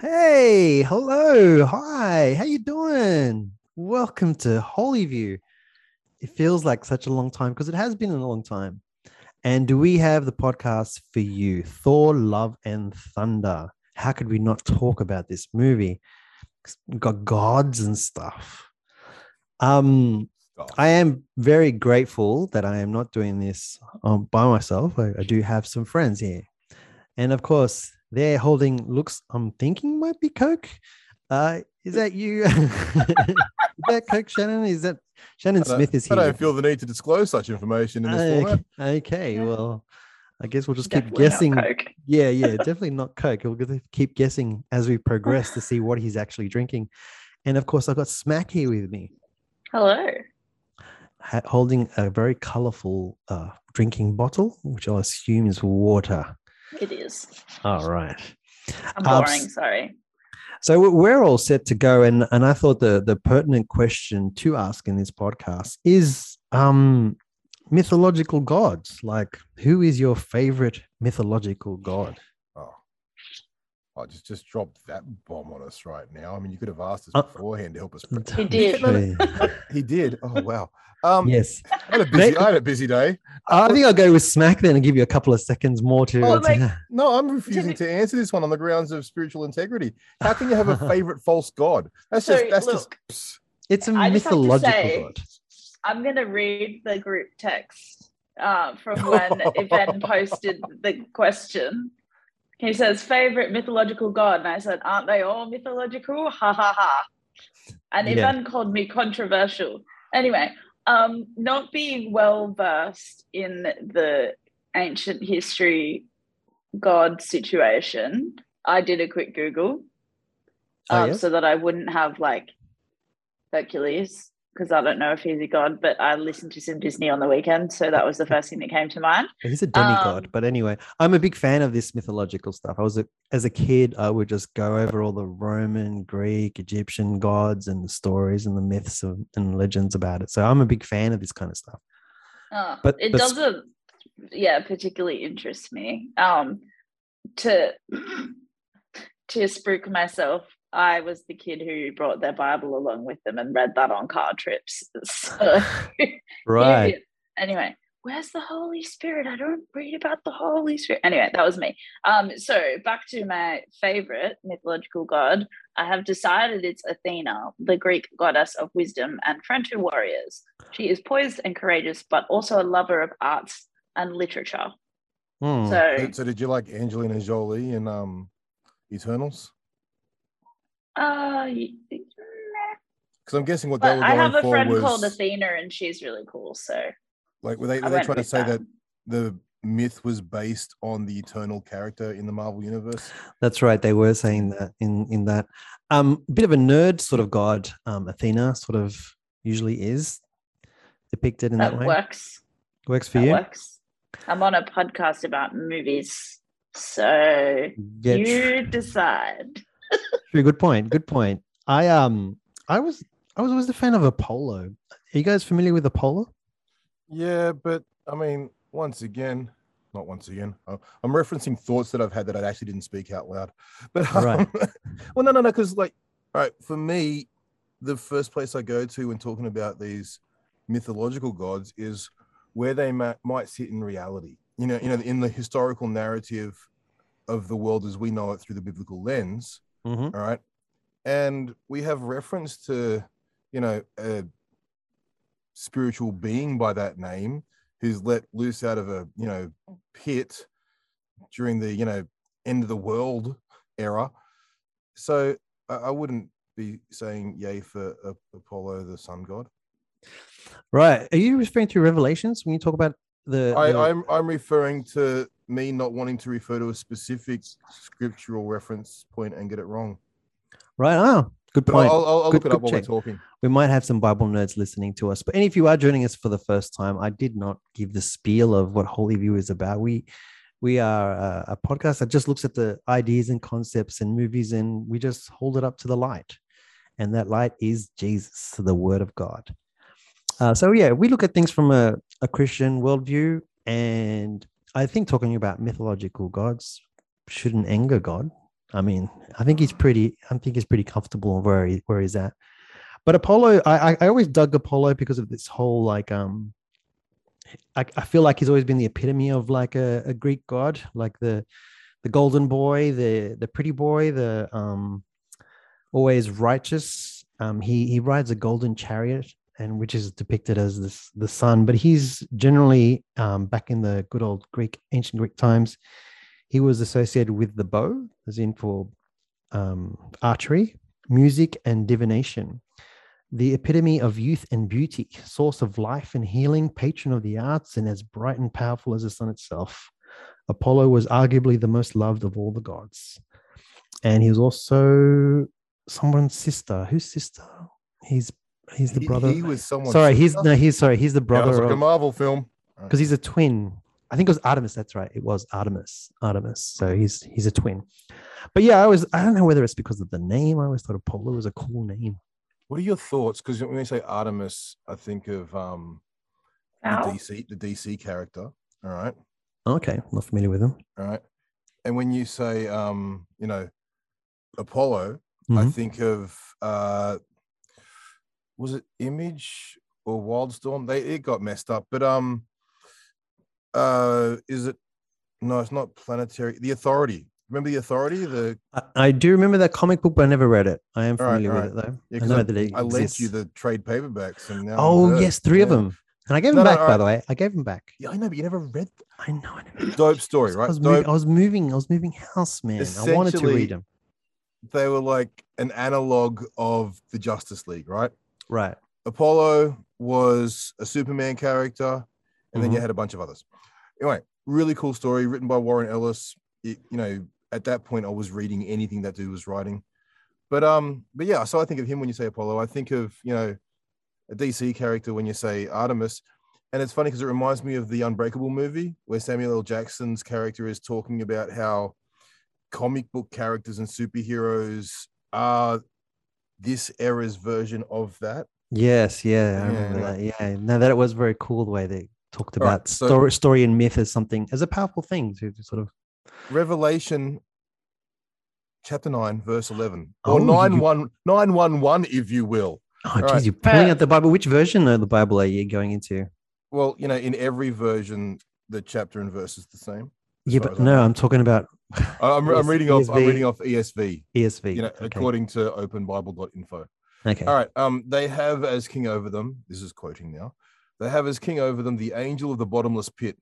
Hey, hello, hi, how you doing? Welcome to Holy View. It feels like such a long time because it has been a long time. And do we have the podcast for you, Thor, Love, and Thunder. How could we not talk about this movie? We've got gods and stuff. Um, I am very grateful that I am not doing this um, by myself. I, I do have some friends here. And of course, they're holding looks I'm thinking might be Coke. Uh, is that you? is that Coke, Shannon? Is that Shannon Smith is here? I don't feel the need to disclose such information in this okay, format. okay, Yeah. well, I guess we'll just keep Definitely not guessing. Yeah, yeah, definitely not Coke. We'll keep guessing as we progress to see what he's actually drinking. And of course, I've got Smack here with me, Hello. ha- holding a very colorful uh, drinking bottle, which I'll assume is water. It is. All right. I'm Um, boring. Sorry. So we- we're all set to go, and and I thought the the pertinent question to ask in this podcast is um mythological gods. Like, who is your favorite mythological god? Oh, I just just dropped that bomb on us right now. I mean, you could have asked us Uh, beforehand to help us. He did. He did. Oh wow. Um, yes, I had a busy, I had a busy day. I think I'll go with Smack then and give you a couple of seconds more to. Oh, to- like- No, I'm refusing to answer this one on the grounds of spiritual integrity. How can you have a favorite false god? That's just So, that's look. just. it's a I just have to mythological say- god. I'm gonna read the group text uh, from when Ben posted the question. He says, "Favorite mythological god," and I said, "Aren't they all mythological?" Ha ha ha. And Yeah. Ivan called me controversial. Anyway, um, not being well versed in the ancient history god situation, I did a quick Google Oh, um, yes? so that I wouldn't have like Hercules because I don't know if he's a god, but I listened to some Disney on the weekend, so that was the first thing that came to mind. He's a demigod, Um, but anyway, I'm a big fan of this mythological stuff. I was a, as a kid, I would just go over all the Roman, Greek, Egyptian gods and the stories and the myths of, and legends about it. So I'm a big fan of this kind of stuff. Uh, But- it but- doesn't, yeah, particularly interest me. Um, to to spook myself, I was the kid who brought their Bible along with them and read that on car trips. So, Right. Anyway, where's the Holy Spirit? I don't read about the Holy Spirit. Anyway, that was me. Um, so back to my favorite mythological god. I have decided it's Athena, the Greek goddess of wisdom and friendship warriors. She is poised and courageous, but also a lover of arts and literature. Hmm. So So, so did you like Angelina Jolie in um, Eternals? Uh Because I'm guessing what they but were I going have a for friend was called Athena and she's really cool. So like were they, I were they trying to say that. that. the myth was based on the eternal character in the Marvel universe? That's right. They were saying that in in that um bit of a nerd sort of god. Um, Athena sort of usually is depicted in that, that way. works. Works for That you. works. I'm on a podcast about movies. So Yeah, you decide. True, good point. Good point. I um I was I was always a fan of Apollo. Are you guys familiar with Apollo? Yeah, but I mean, once again, not once again. uh, I'm referencing thoughts that I've had that I actually didn't speak out loud. But Right. um, well, no, no, no, because like, all right, for me, the first place I go to when talking about these mythological gods is where they ma- might sit in reality. You know, you know, in the historical narrative of the world as we know it through the biblical lens. Mm-hmm. All right. And we have reference to, you know, a spiritual being by that name who's let loose out of a, you know, pit during the, you know, end of the world era. So I, I wouldn't be saying yay for uh, Apollo, the sun god. Right. Are you referring to Revelations when you talk about the, I, the- I'm I'm referring to me not wanting to refer to a specific scriptural reference point and get it wrong. right? Oh, good But point. I'll, I'll, I'll Good- look it up while check. we're talking. we might have some Bible nerds listening to us. But and if you are joining us for the first time, I did not give the spiel of what Holy View is about. We we are a, a podcast that just looks at the ideas and concepts and movies, and we just hold it up to the light. and that light is Jesus, the Word of God. Uh, so yeah, we look at things from a, a Christian worldview, and I think talking about mythological gods shouldn't anger God. I mean, I think he's pretty. I think he's pretty comfortable where he where he's at. But Apollo, I I always dug Apollo because of this whole like um. I, I feel like he's always been the epitome of like a, a Greek god, like the the golden boy, the the pretty boy, the um always righteous. Um, he he rides a golden chariot, and which is depicted as this the sun. But he's generally um, back in the good old Greek ancient Greek times. He was associated with the bow, as in for um, archery, music, and divination. The epitome of youth and beauty, source of life and healing, patron of the arts, and as bright and powerful as the sun itself. Apollo was arguably the most loved of all the gods. And he was also someone's sister. Whose sister? He's he's the He- brother. He, was someone. sorry, he's no, he's sorry, he's the brother brother like a of Marvel film. because he's a twin. I think it was Artemis. That's right. It was Artemis. Artemis. So he's he's a twin. But yeah, I was I don't know whether it's because of the name. I always thought Apollo was a cool name. What are your thoughts? Because when you say Artemis, I think of um the DC, the DC character. All right, Okay, not familiar with him. all right. And when you say um, you know, Apollo, I Mhm. think of uh was it Image or Wildstorm? They it got messed up, but um uh is it no, it's not planetary. The Authority. Remember the Authority? The I, I do remember that comic book, but I never read it. I am All right, familiar all with it though. yeah, I know I, that it I lent you the trade paperbacks, and now Oh yes, three of them, and I gave No, them no, back. all by right. the way, I gave them back. Yeah, I know, but you never read. Them. I know. I never. Dope story, I right? was, moving, I was moving. I was moving house, man. I wanted to read them. They were like an analog of the Justice League, right? Right. Apollo was a Superman character, and then you Mhm. had a bunch of others. Anyway, really cool story written by Warren Ellis. It- you know, at that point, I was reading anything that dude was writing. But um, but yeah, so I think of him when you say Apollo. I think of you know a DC character when you say Artemis. And it's funny because it reminds me of the Unbreakable movie where Samuel L. Jackson's character is talking about how comic book characters and superheroes are this era's version of that. Yes. Yeah. I Yeah, remember that. Yeah. No, that was very cool the way they talked All right, about so- story, story and myth as something as a powerful thing to, sort of. Revelation chapter 9, verse 11, Oh, or you- 9 1, 911, if you will. Oh, geez, right. you're pulling out the Bible. Which version of the Bible are you going into? Well, you know, in every version, the chapter and verse is the same. Yeah, but no. I'm talking about I'm, I'm reading off. I'm reading off ESV. ESV. You know, okay. according to OpenBible.info. okay. All right. Um, they have as king over them. This is quoting now. They have as king over them the angel of the bottomless pit.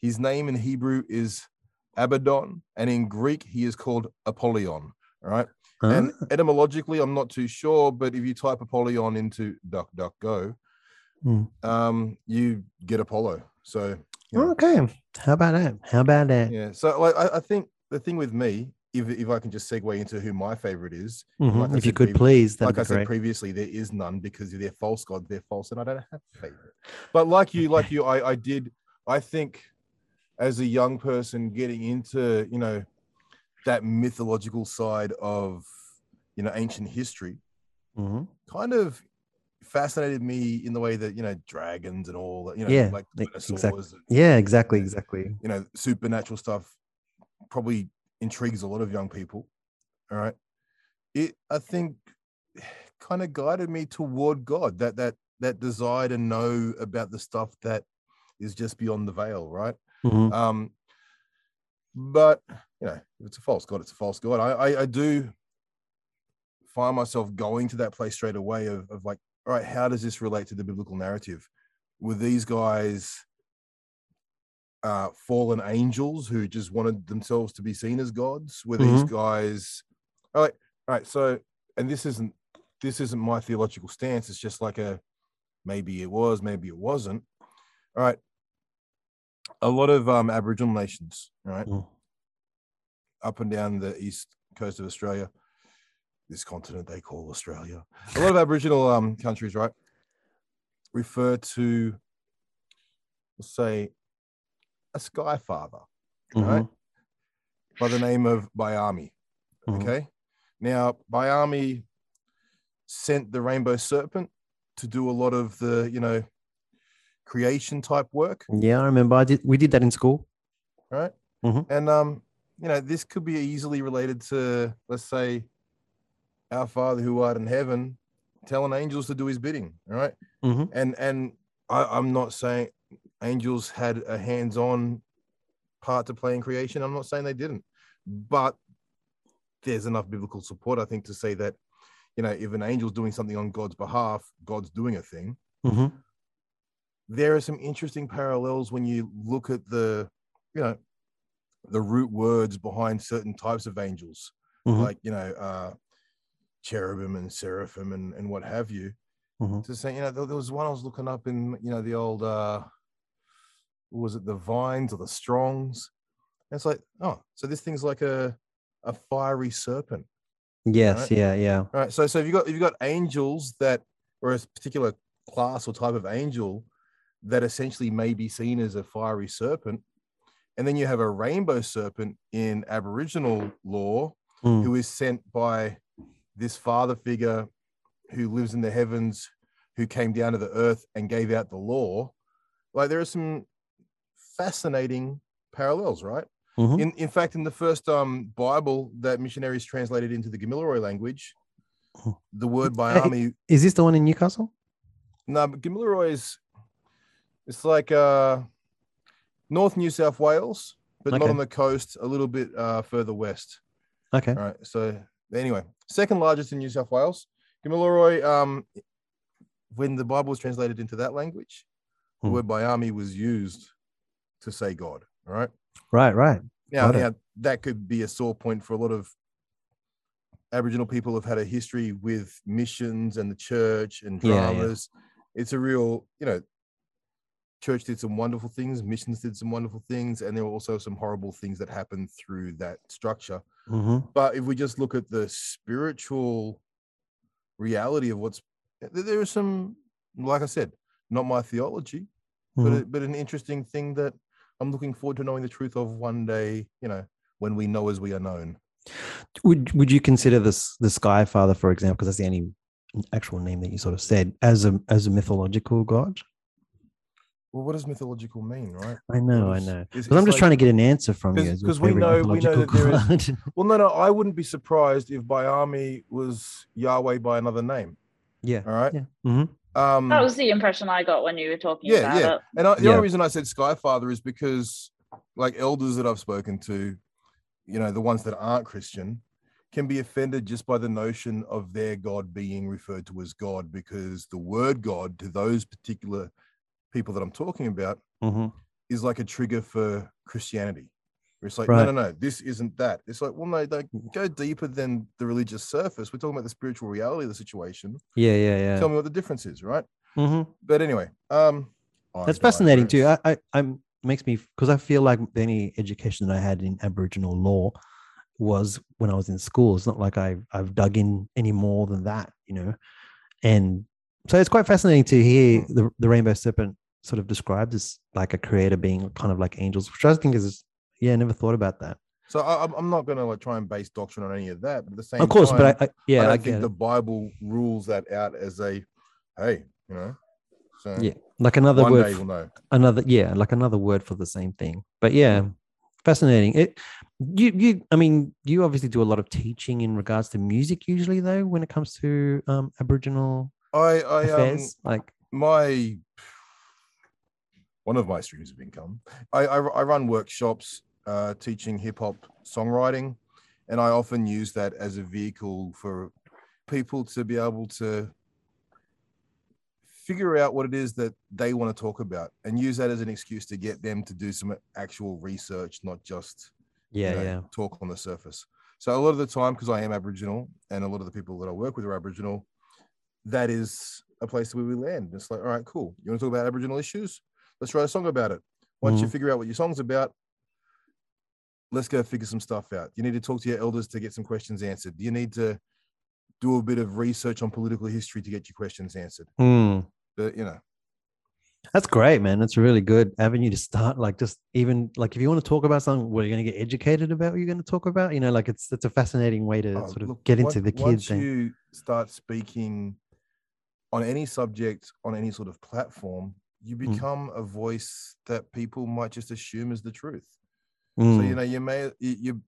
His name in Hebrew is Abaddon, and in Greek he is called Apollyon. All right. And Ah, etymologically, I'm not too sure, but if you type Apollyon into DuckDuckGo, Hmm. um, you get Apollo. So you know, okay. How about that? How about that? yeah. So like, I, I think the thing with me, if if I can just segue into who my favorite is, Mhm. like if you could please, that'd like I said great. previously, there is none because they're false gods. They're false, and I don't have a favorite. But like you, like you, I, I did. I think as a young person getting into you know that mythological side of you know ancient history, Mhm. kind of fascinated me in the way that you know dragons and all that you know Yeah, like e- dinosaurs exact- and, Yeah, exactly, exactly. you know supernatural stuff probably intrigues a lot of young people all right it i think kind of guided me toward god that that that desire to know about the stuff that is just beyond the veil right Mhm. um but you know if it's a false god it's a false god i i, I do find myself going to that place straight away of, of like all right how does this relate to the biblical narrative? Were these guys uh fallen angels who just wanted themselves to be seen as gods? Were these guys all right all right so and this isn't this isn't my theological stance it's just like a maybe it was maybe it wasn't. All right. A lot of um aboriginal nations right, Mm. up and down the east coast of australia this continent they call australia a lot of aboriginal um countries right refer to let's say a sky father right Mhm. by the name of Bayami. Mhm. Okay. Now, Bayami sent the rainbow serpent to do a lot of the, you know, creation type work, Yeah, I remember. I did. We did that in school. right? Mhm. And um, you know, this could be easily related to, let's say, our Father who art in heaven, telling angels to do His bidding, all right? Mhm. And and I, I'm not saying angels had a hands-on part to play in creation. I'm not saying they didn't, but there's enough biblical support, I think, to say that, you know, if an angel's doing something on God's behalf, God's doing a thing. hmm There are some interesting parallels when you look at the, you know, the root words behind certain types of angels, Mhm. like you know, uh, cherubim and seraphim and and what have you. Mhm. To say, you know, there, there was one I was looking up in, you know, the old, uh, was it the vines or the strongs? And it's like, oh, so this thing's like a a fiery serpent. Yes. Right. Yeah. Yeah. All right. So so if you've got if you've got angels that or a particular class or type of angel that essentially may be seen as a fiery serpent, and then you have a rainbow serpent in Aboriginal law Mm. who is sent by this father figure who lives in the heavens, who came down to the earth and gave out the law. Like there are some fascinating parallels, right? Mhm. In in fact, in the first um Bible that missionaries translated into the Gamilaroi language, the word Bayami. Is this the one in Newcastle? No, but Gamilaroi is it's like uh North New South Wales, but not on the coast, a little bit uh further west. Okay. All right. So anyway, second largest in New South Wales. Gamilaroi, um, when the Bible was translated into that language, the Hmm. word Bayami was used to say God. All right. Right. Right. Now, it. now that could be a sore point for a lot of Aboriginal people have had a history with missions and the church and Yeah, yeah. dramas. It's a real, you know, church did some wonderful things, missions did some wonderful things, and there were also some horrible things that happened through that structure. hmm But if we just look at the spiritual reality of what's there there is some, like I said, not my theology, but Mhm. a, but an interesting thing that I'm looking forward to knowing the truth of one day. You know, when we know as we are known. Would Would you consider this the Sky Father, for example, because that's the only actual name that you sort of said, as a as a mythological god? Well, what does mythological mean, right? I know. I know. it's- Because I'm just like- trying to get an answer from you. 'cause- as your 'cause we know- we know that there is- god. Well, no, no, I wouldn't be surprised if Bayami was Yahweh by another name. yeah. All right. Yeah. hmm Um, That was the impression I got when you were talking yeah, about yeah. it. And I, the Yeah. only reason I said Skyfather is because, like, elders that I've spoken to, you know, the ones that aren't Christian, can be offended just by the notion of their God being referred to as God, because the word God to those particular people that I'm talking about hmm is like a trigger for Christianity. It's like, Right. no, no, no, this isn't that. It's like, well, no, like, go deeper than the religious surface. We're talking about the spiritual reality of the situation. Yeah. Yeah. Yeah. Tell me what the difference is, right? hmm But anyway, um, I That's fascinating too. I, I I'm makes me because I feel like any education that I had in Aboriginal law was when I was in school. It's not like I've I've dug in any more than that, you know. And so it's quite fascinating to hear Hmm. the the rainbow serpent sort of described as like a creator being kind of like angels, which I think is yeah, I never thought about that. So I, I'm- I'm not going to like try and base doctrine on any of that. But at the same Of course, time, but I, I yeah, I I, think it. the Bible rules that out as a, hey, you know. So Yeah, like another word know. another yeah like another word for the same thing but yeah fascinating it you you i mean you obviously do a lot of teaching in regards to music usually though when it comes to um aboriginal I, I, um, affairs like my one of my streams of income. I, I, I run workshops uh, teaching hip hop songwriting, and I often use that as a vehicle for people to be able to figure out what it is that they want to talk about and use that as an excuse to get them to do some actual research, not just you know, yeah talk on the surface. So a lot of the time, because I am Aboriginal and a lot of the people that I work with are Aboriginal, that is a place where we land. It's like, all right, cool. You want to talk about Aboriginal issues? Let's write a song about it. Once you Mhm. figure out what your song's about, let's go figure some stuff out. You need to talk to your elders to get some questions answered. You need to do a bit of research on political history to get your questions answered. Mm. But you know, That's great, man. That's a really good avenue to start. Like, just even like if you want to talk about something, what are you going to get educated about? What you're going to talk about? You know, like it's it's a fascinating way to Oh, sort of look, get once- into the Once kids. and- you start speaking on any subject on any sort of platform, you Mm. become a voice that people might just assume is the truth. So you Mm, know, you may you- you're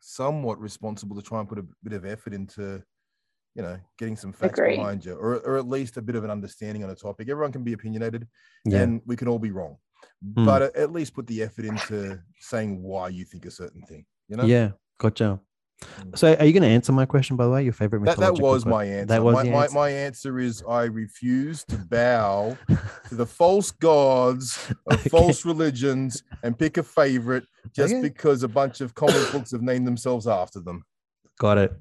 somewhat responsible to try and put a bit of effort into, you know, getting some facts Agree. behind you, or or at least a bit of an understanding on a topic. Everyone can be opinionated, yeah, and we can all be wrong, Mm. but at, at least put the effort into saying why you think a certain thing. You know, yeah, gotcha. Mm. So, are you going to answer my question? By the way, your favorite that, that was my answer. That was my, my, answer? my answer is I refuse to bow to the false gods of Okay. false religions and pick a favorite just Okay. because a bunch of comic books have named themselves after them. Got it.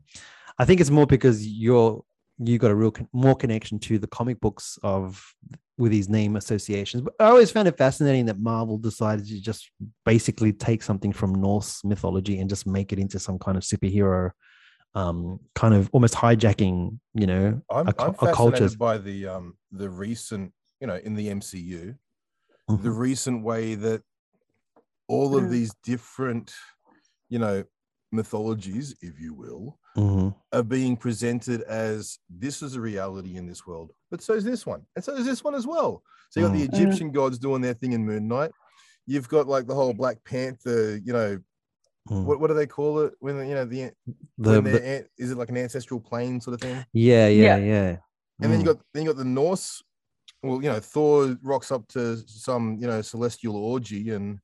I think it's more because you're you got a real con- more connection to the comic books of with these name associations. But I always found it fascinating that Marvel decided to just basically take something from Norse mythology and just make it into some kind of superhero, um, kind of almost hijacking, you know, I'm, a, cu- I'm a fascinated by the um the recent, you know, in the MCU, the Mhm. recent way that all of Mm. these different, you know, mythologies, if you will, Mhm. are being presented as this is a reality in this world, but so is this one, and so is this one as well. So you got the Mm. Egyptian gods doing their thing in Moon Knight. You've got like the whole Black Panther, you know, Mm. what, what do they call it when you know the, The, when the- is it like an ancestral plane sort of thing? yeah, yeah, Yeah. yeah. And then you Mm. got then you got the Norse. Well, you know, Thor rocks up to some you know celestial orgy and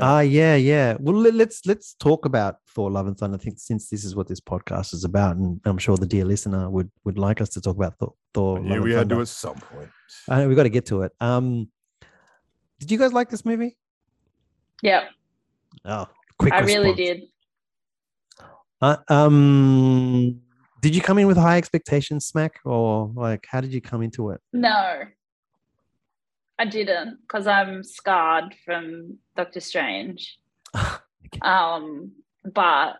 Ah, yeah, yeah. Well, let, let's let's talk about Thor: Love and Thunder. I think since this is what this podcast is about, and I'm sure the dear listener would would like us to talk about Thor. Thor yeah, Love we had to at some point. Uh, we got to get to it. Um, did you guys like this movie? Yeah, Oh, quick. I really did. Uh, um, did you come in with high expectations, Smack, or like how did you come into it? No, I didn't because I'm scarred from Doctor Strange. Um, but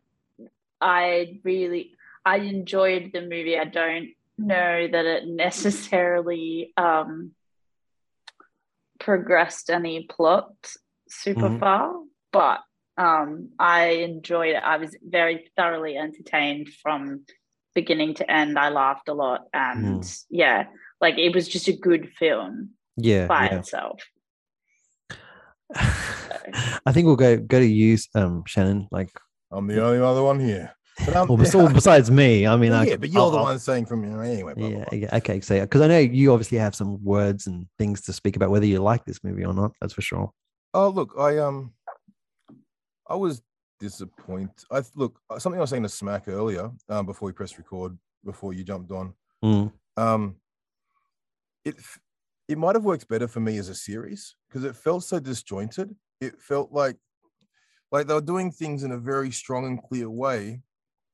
I really I enjoyed the movie. I don't know that it necessarily um progressed any plot super Mhm. far, but um I enjoyed it. I was very thoroughly entertained from beginning to end. I laughed a lot and yeah, like it was just a good film yeah, by yeah. itself. I think we'll go go to you, um, Shannon. Like, I'm the only other one here. But, well, bes- well, besides me, I mean, I, yeah, but you're I'll- the I'll- one saying from you know, anyway. Blah, blah, Yeah, blah. yeah. Okay, so because I know you obviously have some words and things to speak about whether you like this movie or not. That's for sure. Oh, look, I um, I was disappointed. I look uh, something I was saying to Smack earlier, um, before we pressed record, before you jumped on. Mm, Um, it f- it might have worked better for me as a series because it felt so disjointed. It felt like like they were doing things in a very strong and clear way.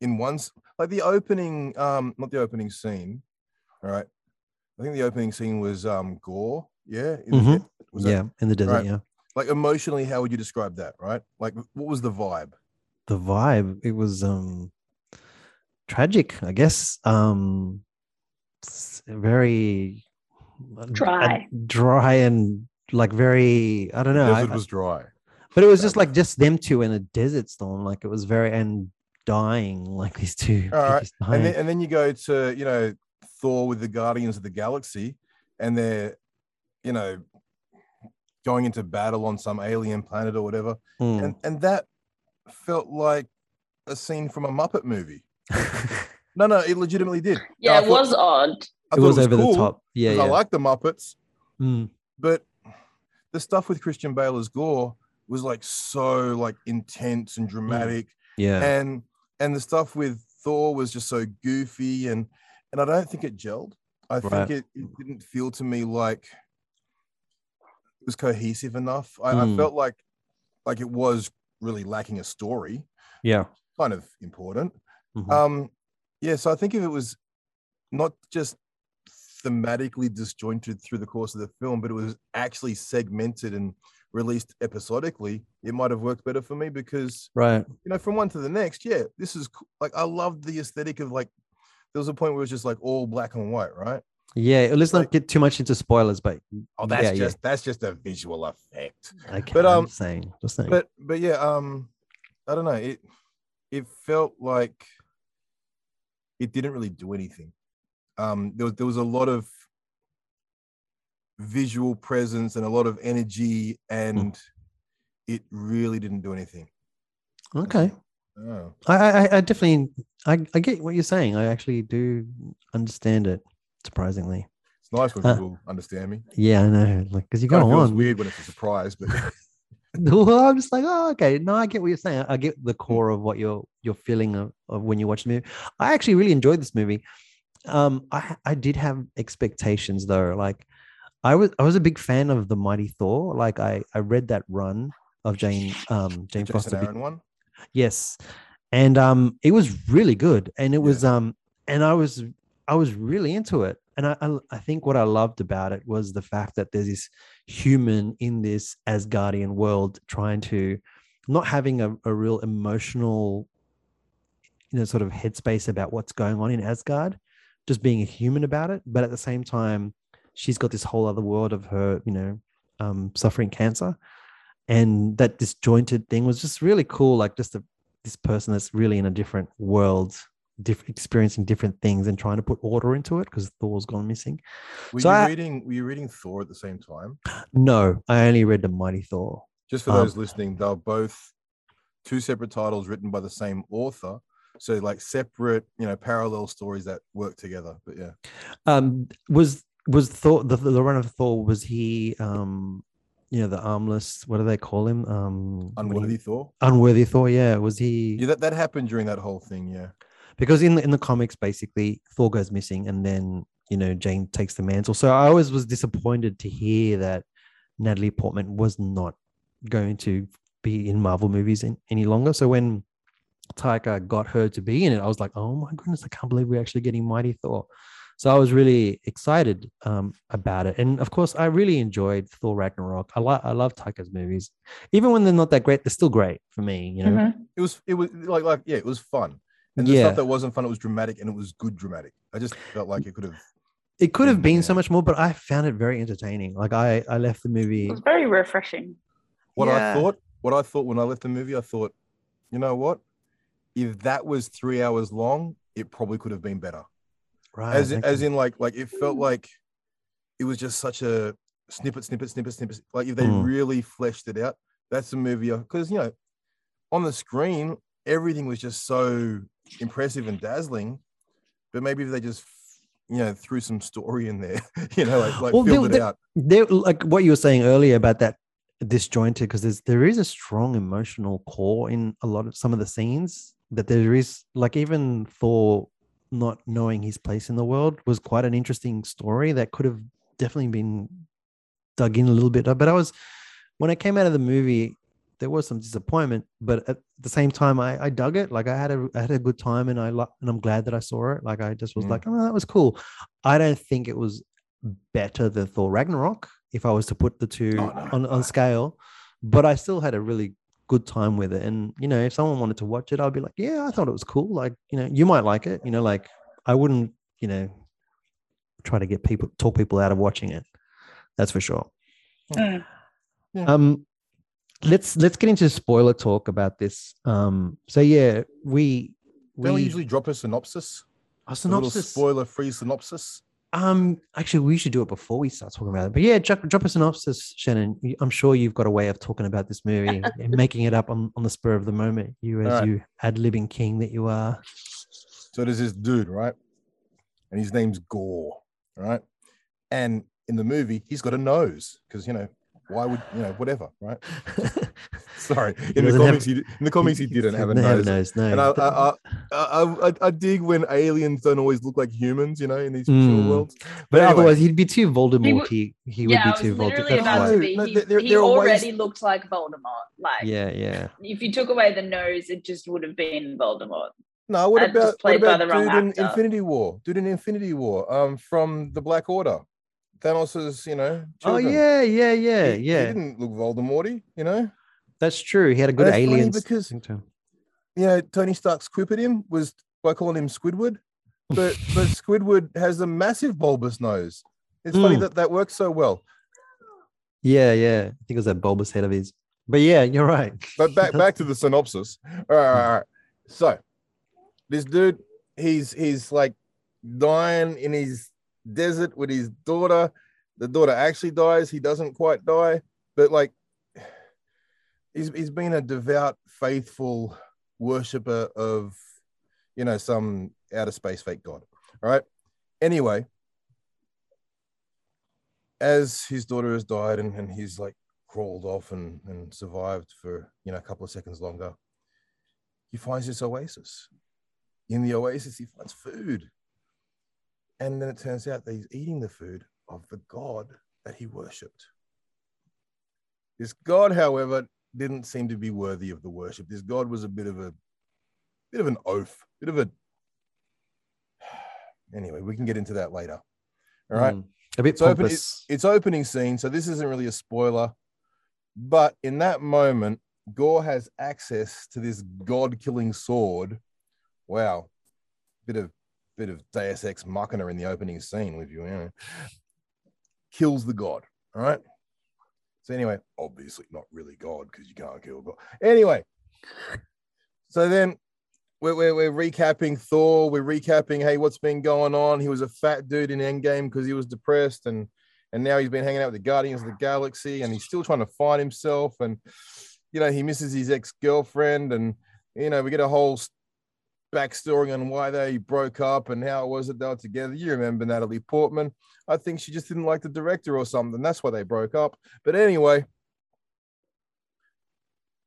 In once, like the opening, um, not the opening scene. All right, I think the opening scene was um gorr. Yeah, in the Mhm. pit. Was that- yeah, in the desert. right. Yeah, like emotionally how would you describe that right like what was the vibe the vibe. It was um tragic, I guess. Um, very Dry. dry, and like very. I don't know. I- desert I- was dry but it was just like just them two in a desert storm. Like it was very and dying. Like these two. All right, and then, and then you go to you know thor with the guardians of the galaxy and they're you know going into battle on some alien planet or whatever Mm. and and that felt like a scene from a muppet movie no no it legitimately did Yeah, I it thought- was odd. I it thought was, over cool the top. Yeah, yeah. i like the muppets Mm. but the stuff with christian bale as gorr was like so like intense and dramatic yeah. and and the stuff with thor was just so goofy and and i don't think it gelled i Right. think it, it didn't feel to me like it was cohesive enough I, I Mm. felt like like it was really lacking a story yeah. kind of important Mhm. um yeah so i think if it was not just thematically disjointed through the course of the film but it was actually segmented and released episodically it might have worked better for me because right. you know, from one to the next, yeah, this is like I loved the aesthetic of like there was a point where it was just like all black and white, right? Yeah, let's not get too much into spoilers, but Oh, that's yeah, just that's just a visual effect. Okay, but, I'm um, saying, just saying. But but yeah, um, I don't know. It it felt like it didn't really do anything. Um, there was there was a lot of visual presence and a lot of energy, and it really didn't do anything. okay, Oh. I, I, I definitely, I, I get what you're saying. I actually do understand it. Surprisingly, It's nice when Uh, people understand me. yeah, I know. Like, because you go of feels weird when it's a surprise, but well, I'm just like, oh, okay. No, I get what you're saying. I get Hmm. the core of what you're you're feeling of, of when you watch the movie. I actually really enjoyed this movie. Um, I I did have expectations though. Like, I was I was a big fan of the Mighty Thor. Like, I I read that run of Jane um Jane Jason Foster. Aaron one. Yes, and um, it was really good, and it Yeah. was um, and I was I was really into it, and I, I I think what I loved about it was the fact that there's this human in this Asgardian world trying to not having a, a real emotional, you know, sort of headspace about what's going on in Asgard, just being a human about it, but at the same time, she's got this whole other world of her, you know, um, suffering cancer and that disjointed thing was just really cool like just a, this person that's really in a different world diff- experiencing different things and trying to put order into it because thor's gone missing Were So you I- reading? Were you reading Thor at the same time? no i only read the mighty thor Just for Um, those listening, they're both two separate titles written by the same author. So like separate, you know, parallel stories that work together. But yeah, um was was thor the, the run of thor was he um you know the armless what do they call him um when he- unworthy Thor. unworthy thor yeah was he Yeah, that, that happened during that whole thing. Yeah. because in the in the comics basically thor goes missing and then you know jane takes the mantle so i always was disappointed to hear that natalie portman was not going to be in marvel movies in, any longer so when taika got her to be in it i was like oh my goodness i can't believe we're actually getting mighty thor so i was really excited um, about it and of course i really enjoyed thor ragnarok i, lo- I love taika's movies even when they're not that great they're still great for me you know Mhm. It was it was like like yeah, it was fun. And the Yeah. stuff that wasn't fun, it was dramatic and it was good dramatic. I just felt like it could have it could have been so much more but i found it very entertaining like i i left the movie It was very refreshing. what Yeah. I thought, what I thought when I left the movie, I thought, you know what? If that was three hours long, it probably could have been better. right as in, as in like like it felt like it was just such a snippet snippet snippet snippet like if they Mm. really fleshed it out that's a movie because you know on the screen everything was just so impressive and dazzling but maybe if they just you know threw some story in there you know like like Well, filled there- it there- out there like what you were saying earlier about that disjointed because there's there is a strong emotional core in a lot of some of the scenes that there is like even thor not knowing his place in the world was quite an interesting story that could have definitely been dug in a little bit but i was when i came out of the movie there was some disappointment but at the same time i, I dug it like i had a I had a good time and i lo- and i'm glad that i saw it like i just was Mm. like oh that was cool i don't think it was better than thor ragnarok if i was to put the two Oh, no, on, no. on scale but i still had a really good time with it. And you know if someone wanted to watch it i'd be like yeah i thought it was cool. Like you know you might like it you know like i wouldn't you know try to get people talk people out of watching it. That's for sure. Mm. um let's let's get into spoiler talk about this. Um so yeah we don't we we usually drop a synopsis. A a little synopsis? spoiler free synopsis um actually we should do it before we start talking about it but yeah drop, drop a synopsis shannon i'm sure you've got a way of talking about this movie and making it up on, on the spur of the moment you as Alright. you ad-libbing king that you are So there's this dude, right? And his name's Gorr, right? And in the movie, he's got a nose because you know why would you know whatever, right? Sorry, in the doesn't have- comics, he, in the comics he didn't have a Doesn't nose. no. And I, I, I, I, I, I dig when aliens don't always look like humans, you know, in these Mm. worlds. but anyway. otherwise he'd be too Voldemort. would- He he yeah, would be too Voldemort. That's about why- to be. No, He, there- there- he there are ways- already looked like Voldemort. Like, Yeah, yeah. if you took away the nose, it just would have been Voldemort. No, what I'd just about what played about the dude in actor. Infinity War? Dude in Infinity War, um, from the Black Order, Thanos's, you know. Oh yeah, yeah, yeah, He- yeah. He didn't look Voldemorty, you know. That's true. He had a good alien because- thing to him. you know, Tony Stark's quip at him was by calling him Squidward. but but Squidward has a massive bulbous nose. It's funny Mm. that that works so well. Yeah, yeah. I think it was that bulbous head of his. But yeah, you're right. But back back to the synopsis. All right, all right, all right. So this dude, he's he's like dying in his desert with his daughter. The daughter actually dies. He doesn't quite die, but like he's he's been a devout, faithful worshiper of you know some outer space fake god. All right. Anyway, as his daughter has died and, and he's like crawled off and, and survived for you know a couple of seconds longer, he finds this oasis. In the oasis, he finds food. And then it turns out that he's eating the food of the god that he worshipped. This god, however, didn't seem to be worthy of the worship. This god was a bit of a bit of an oaf, bit of a anyway, we can get into that later. All right Mm. A bit So open- pompous. it's opening scene, so this isn't really a spoiler. But in that moment, Gorr has access to this god-killing sword. Wow, bit of bit of Deus Ex Machina in the opening scene with you. you know. Kills the god. All right. So anyway, obviously not really God because you can't kill God. Anyway, so then we're, we're, we're recapping Thor. We're recapping, hey, what's been going on? He was a fat dude in Endgame because he was depressed, and and now he's been hanging out with the Guardians of the Galaxy, and he's still trying to find himself. And you know, he misses his ex girlfriend, and you know, we get a whole backstory on why they broke up and how it was that they were together. You remember Natalie Portman? I think she just didn't like the director or something. That's why they broke up. But anyway,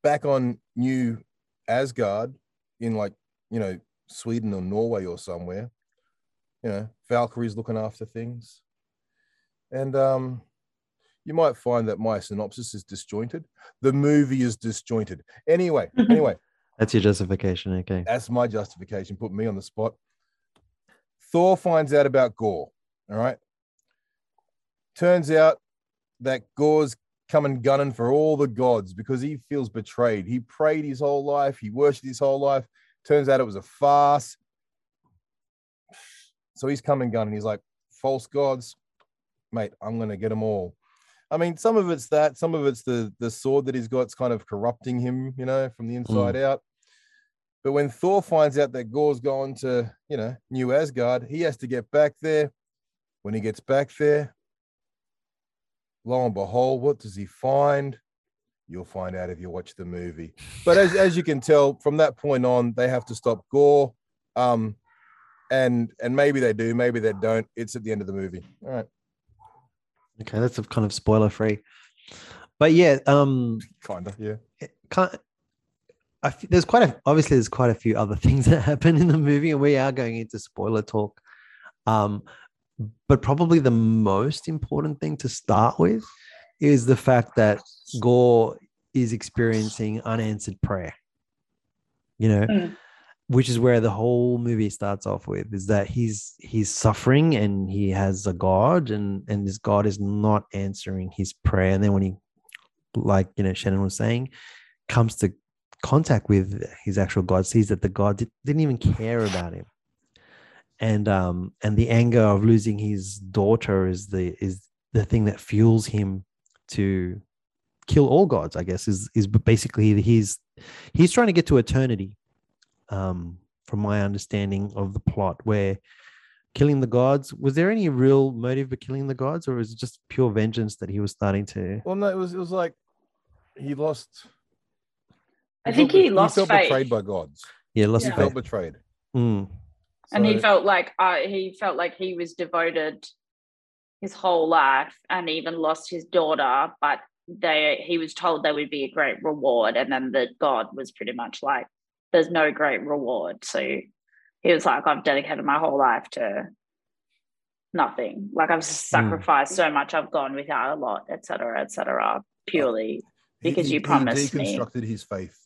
back on New Asgard in like you know Sweden or Norway or somewhere. You know, Valkyrie's looking after things, and um, you might find that my synopsis is disjointed. The movie is disjointed. Anyway, anyway, That's your justification. Okay. that's my justification. Put me on the spot. Thor finds out about Gorr. All right. Turns out that Gorr's coming gunning for all the gods because he feels betrayed. He prayed his whole life, he worshipped his whole life. Turns out it was a farce. So he's coming gunning. He's like, false gods, mate, I'm gonna get them all. I mean, some of it's that, some of it's the the sword that he's got's kind of corrupting him, you know, from the inside out. But when Thor finds out that Gorr's gone to, you know, New Asgard, he has to get back there. When he gets back there, lo and behold, what does he find? You'll find out if you watch the movie. But as, as you can tell, from that point on, they have to stop Gorr. Um, and and maybe they do, maybe they don't. It's at the end of the movie. All right. Okay, that's a kind of spoiler free. But yeah, um, Kind of, yeah. can't. I f- there's quite a obviously there's quite a few other things that happen in the movie, and we are going into spoiler talk. Um, but probably the most important thing to start with is the fact that Gorr is experiencing unanswered prayer. You know, Mm. Which is where the whole movie starts off with is that he's he's suffering and he has a god and and this god is not answering his prayer. And then when he like you know shannon was saying comes to contact with his actual god sees that the god di- didn't even care about him. And um and the anger of losing his daughter is the is the thing that fuels him to kill all gods i guess is is basically he's he's trying to get to eternity um from my understanding of the plot where killing the gods was there any real motive for killing the gods or was it just pure vengeance that he was starting to Well, no, it was it was like he lost. I think he lost He felt faith. betrayed by gods. yeah lost He felt betrayed. Mm, and he felt like uh, he felt like he was devoted his whole life and even lost his daughter but they he was told there would be a great reward and then the god was pretty much like there's no great reward so he was like i've dedicated my whole life to nothing like i've sacrificed so much i've gone without a lot etc etc purely he- because he- you promised he me. deconstructed his faith.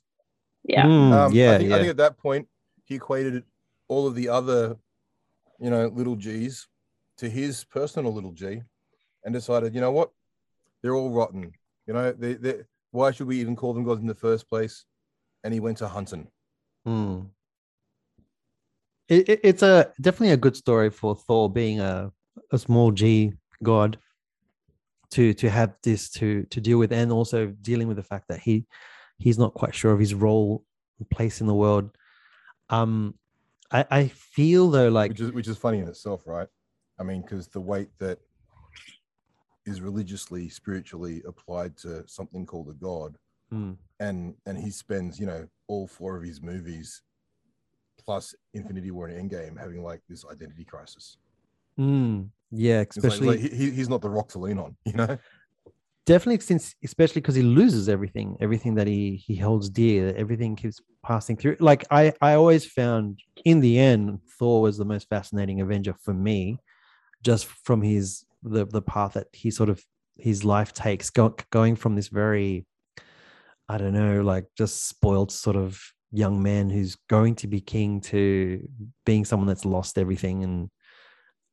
yeah mm, Um, yeah I think, yeah I think at that point he equated all of the other, you know, little G's to his personal little G, and decided, you know what, they're all rotten. You know, they, they, why should we even call them gods in the first place? And he went to hunting. Mm. it, it- it's a definitely a good story for Thor being a a small G god to to have this to to deal with, and also dealing with the fact that he he's not quite sure of his role and place in the world. Um, I I feel though like which is which is funny in itself, right? I mean, because the weight that is religiously, spiritually applied to something called a god, Mm, and and he spends, you know, all four of his movies plus Infinity War and Endgame having like this identity crisis. mm, yeah, It's like- especially like, he, he's not the rock to lean on, you know. definitely since especially because he loses everything everything that he he holds dear everything keeps passing through like i i always found in the end thor was the most fascinating avenger for me just from his the the path that he sort of his life takes go, going from this very i don't know like just spoiled sort of young man who's going to be king to being someone that's lost everything and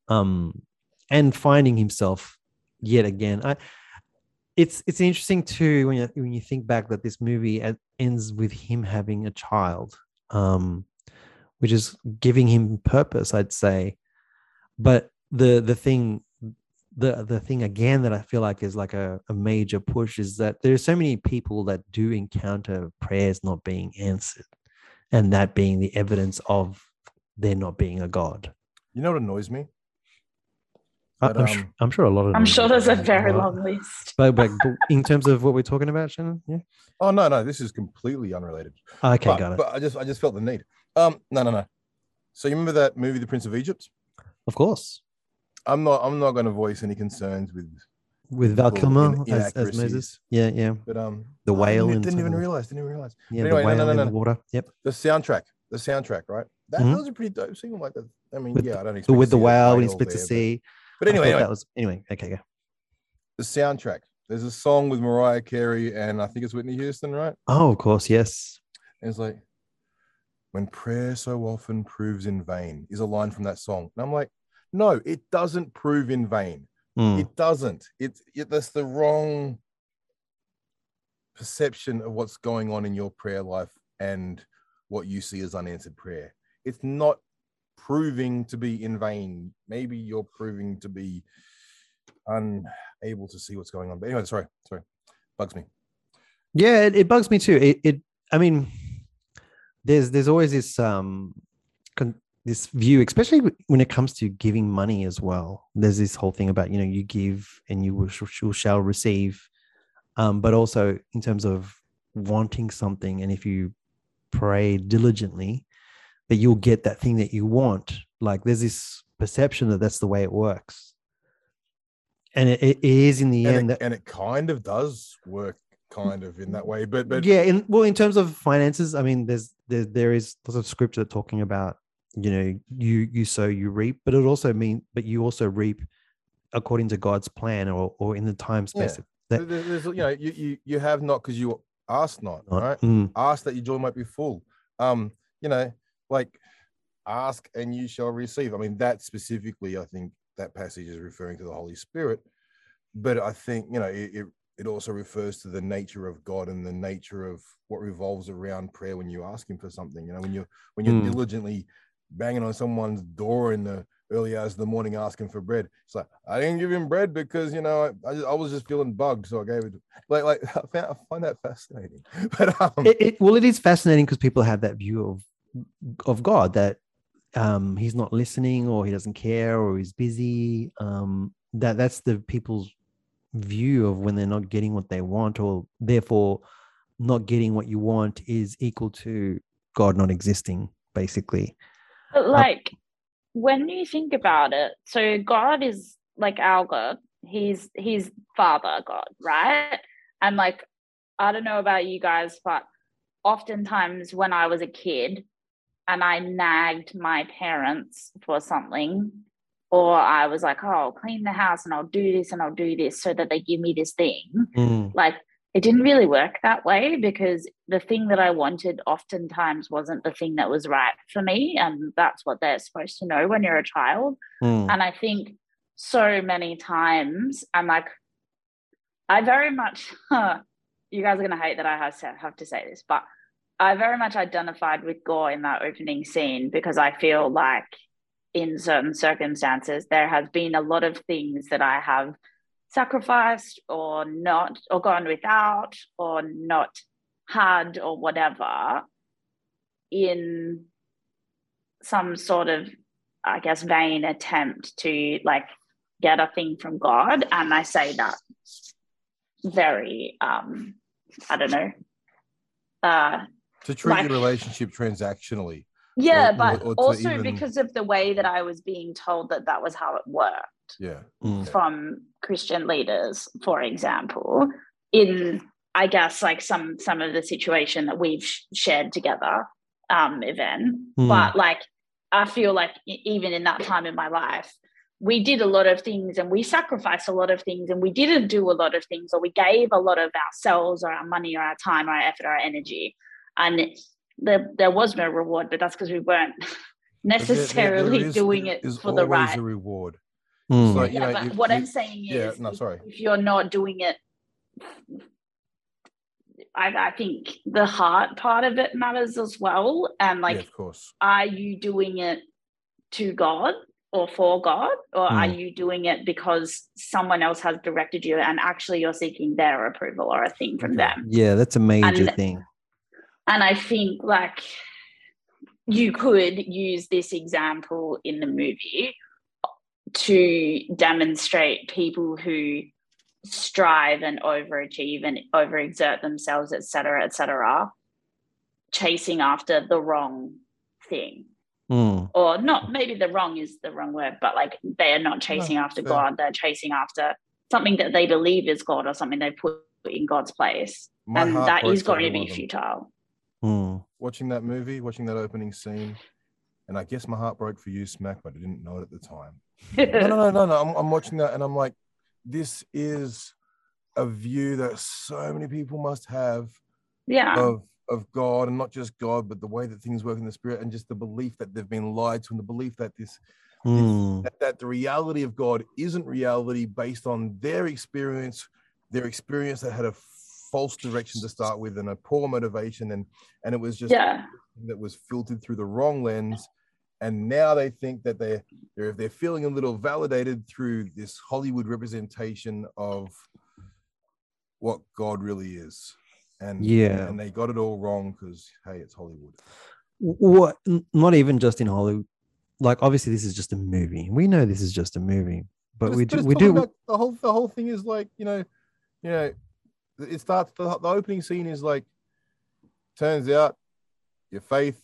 um and finding himself yet again i it's it's interesting too when you when you think back that this movie ends with him having a child, um, which is giving him purpose, I'd say. But the the thing the the thing again that I feel like is like a, a major push is that there's so many people that do encounter prayers not being answered, and that being the evidence of there not being a God. You know what annoys me? I- But, I'm, sure, um, I'm sure a lot of I'm sure there's a very well, long list. But, but, but in terms of what we're talking about, Shannon, yeah. Oh no, no, this is completely unrelated. Okay, but, got it. but I just I just felt the need. Um, no, no, no. So you remember that movie, The Prince of Egypt? Of course. I'm not I'm not going to voice any concerns with, with Val Kilmer as, as. Moses. Yeah, yeah, but um, The I whale Didn't, didn't even realize. Didn't even realize. yeah. Anyway, the no, no, whale no, in the water. Yep. The soundtrack. The soundtrack, right? That, Mhm. that was a pretty dope single. Like that. I mean, With yeah, I don't The, expect with the whale when he whale split to there, but- sea. But, anyway, anyway that was anyway. Okay, go. the soundtrack. There's a song with Mariah Carey and I think it's Whitney Houston, right? Oh, of course, yes. And it's like, when prayer so often proves in vain is a line from that song. And I'm like, no, it doesn't prove in vain. Mm, It doesn't. It's it, that's the wrong perception of what's going on in your prayer life and what you see as unanswered prayer. It's not proving to be in vain. Maybe you're proving to be unable to see what's going on. But anyway, sorry, sorry, bugs me. Yeah, it, it bugs me too. It, it, I mean, there's there's always this um, con- this view, especially when it comes to giving money as well. There's this whole thing about you know you give and you will sh- shall receive, um, but also in terms of wanting something, and if you pray diligently, that you'll get that thing that you want. Like there's this perception that that's the way it works, and it, it is in the And end it, that and it kind of does work kind of in that way. But but yeah in well in terms of finances i mean there's there, there is lots of scripture talking about you know you you sow you reap but it also mean but you also reap according to god's plan or or in the time space there- that- there's you know you you, you have not because you asked not, not- right? Mm, ask that your joy might be full. Um, you know, like ask and you shall receive. I mean, that specifically, I think that passage is referring to the Holy Spirit. But I think, you know, it, it, it also refers to the nature of God and the nature of what revolves around prayer when you ask him for something. You know, when you're when you're Mm. diligently banging on someone's door in the early hours of the morning asking for bread. It's like I didn't give him bread because you know I, just- I was just feeling bugged, so I gave it. Like like I, found, I find that fascinating. But um, it, it well it is fascinating because people have that view of of god that um he's not listening or he doesn't care or he's busy um that that's the people's view of when they're not getting what they want or therefore not getting what you want is equal to god not existing basically But like when you think about it, so God is like our God. He's he's Father God, right? And like I don't know about you guys, but oftentimes when I was a kid and I nagged my parents for something, or I was like, oh, I'll clean the house and I'll do this and I'll do this so that they give me this thing Mm, like it didn't really work that way because the thing that I wanted oftentimes wasn't the thing that was right for me. And that's what they're supposed to know when you're a child. mm, And I think so many times, I'm like, I very much, you guys are going to hate that I have to, have to say this, but I very much identified with Gorr in that opening scene because I feel like in certain circumstances there has been a lot of things that I have sacrificed or not or gone without or not had or whatever in some sort of I guess vain attempt to like get a thing from God and I say that very um I don't know uh to treat Like- your relationship transactionally. yeah Or- but or to also even- because of the way that I was being told that that was how it worked Yeah. Mm. from Christian leaders, for example, in I guess like some some of the situation that we've sh- shared together, um, event. Mm. But like, I feel like even in that time in my life, we did a lot of things and we sacrificed a lot of things and we didn't do a lot of things or we gave a lot of ourselves or our money or our time or our effort or our energy, and there there was no reward. But that's because we weren't But there- there- there necessarily doing it for the right reward. Mm. So, yeah, know, but you- what you- I'm saying is, yeah, no, if- sorry. if you're not doing it, I, I think the heart part of it matters as well. And like, yeah, of course. are you doing it to God or for God, or are Mm. you doing it because someone else has directed you and actually you're seeking their approval or a thing from Okay. them? yeah, that's a major And- thing. And I think like you could use this example in the movie to demonstrate people who strive and overachieve and overexert themselves, et cetera, et cetera, chasing after the wrong thing. Mm. Or not, maybe the wrong is the wrong word, but like they are not chasing after fair. God, they're chasing after something that they believe is God or something they put in God's place. My and heart that broke is for going to be futile. Mm. Watching that movie, watching that opening scene, and I guess my heart broke for you, Smack, but I didn't know it at the time. no, no, no, no, no. I'm, I'm watching that and I'm like, this is a view that so many people must have yeah. of of God and not just God, but the way that things work in the spirit and just the belief that they've been lied to and the belief that this Mm. that, that the reality of God isn't reality based on their experience, their experience that had a false direction to start with and a poor motivation. And and it was just yeah. that was filtered through the wrong lens. And now they think that they're they're they're feeling a little validated through this hollywood representation of what god really is. And Yeah. and they got it all wrong because hey it's hollywood. What not even just in hollywood. Like obviously this is just a movie. We know this is just a movie but, it's- we do it's we do about the whole the whole thing is like you know you know it starts the, the opening scene is like turns out your faith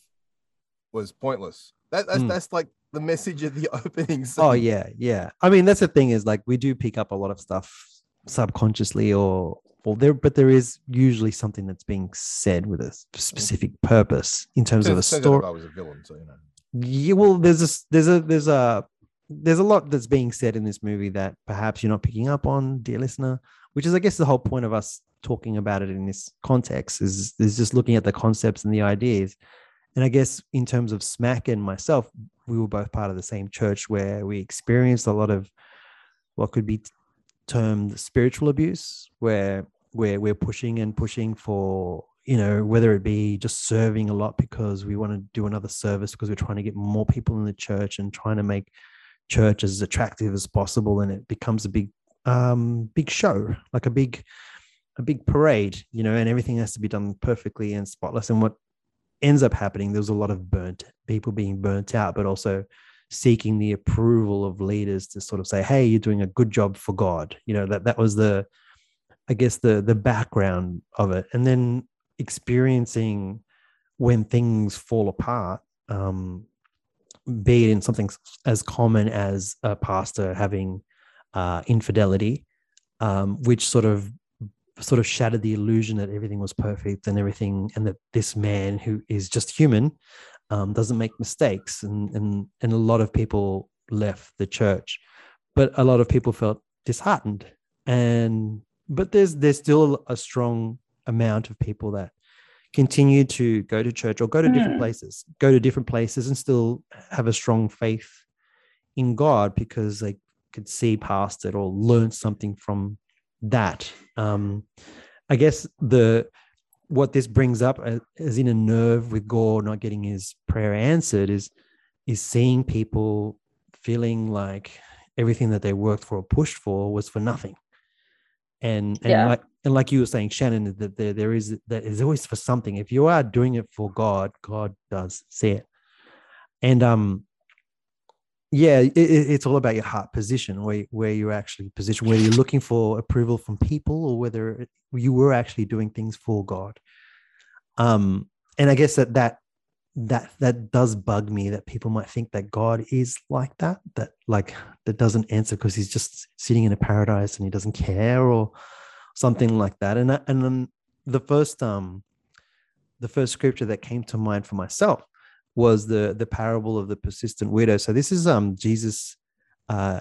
was pointless. That, that's Hmm. that's like the message of the opening scene. Oh yeah yeah. I mean that's the thing is like we do pick up a lot of stuff subconsciously or or there but there is usually something that's being said with a specific purpose in terms of a Turns- turns out story. I was a villain so you know. Yeah well there's a there's a there's a there's a lot that's being said in this movie that perhaps you're not picking up on dear listener which is i guess the whole point of us talking about it in this context is is just looking at the concepts and the ideas. And i guess in terms of smack and myself we were both part of the same church where we experienced a lot of what could be termed spiritual abuse where where we're pushing and pushing for you know whether it be just serving a lot because we want to do another service because we're trying to get more people in the church and trying to make church as attractive as possible and it becomes a big um big show like a big a big parade you know and everything has to be done perfectly and spotless. And what ends up happening there's a lot of burnt people being burnt out but also seeking the approval of leaders to sort of say hey you're doing a good job for god. You know that that was the i guess the the background of it. And then experiencing when things fall apart um be it in something as common as a pastor having uh infidelity um which sort of sort of shattered the illusion that everything was perfect and everything and that this man who is just human um, doesn't make mistakes and and and a lot of people left the church but a lot of people felt disheartened and but there's there's still a strong amount of people that continue to go to church or go to different Hmm. places go to different places and still have a strong faith in god because they could see past it or learn something from that um i guess the what this brings up as, as in a nerve with Gorr not getting his prayer answered is is seeing people feeling like everything that they worked for or pushed for was for nothing. And and Yeah. like and like you were saying, Shannon, that there, there is that is always for something. If you are doing it for God, God does see it. And um yeah, it, it- it's all about your heart position, where where you're actually positioned, whether you're looking for approval from people or whether you were actually doing things for God. Um, and I guess that that that that does bug me that people might think that God is like that, that like that doesn't answer because he's just sitting in a paradise and he doesn't care or something like that. And and then the first um the first scripture that came to mind for myself was the the parable of the persistent widow. So this is um Jesus uh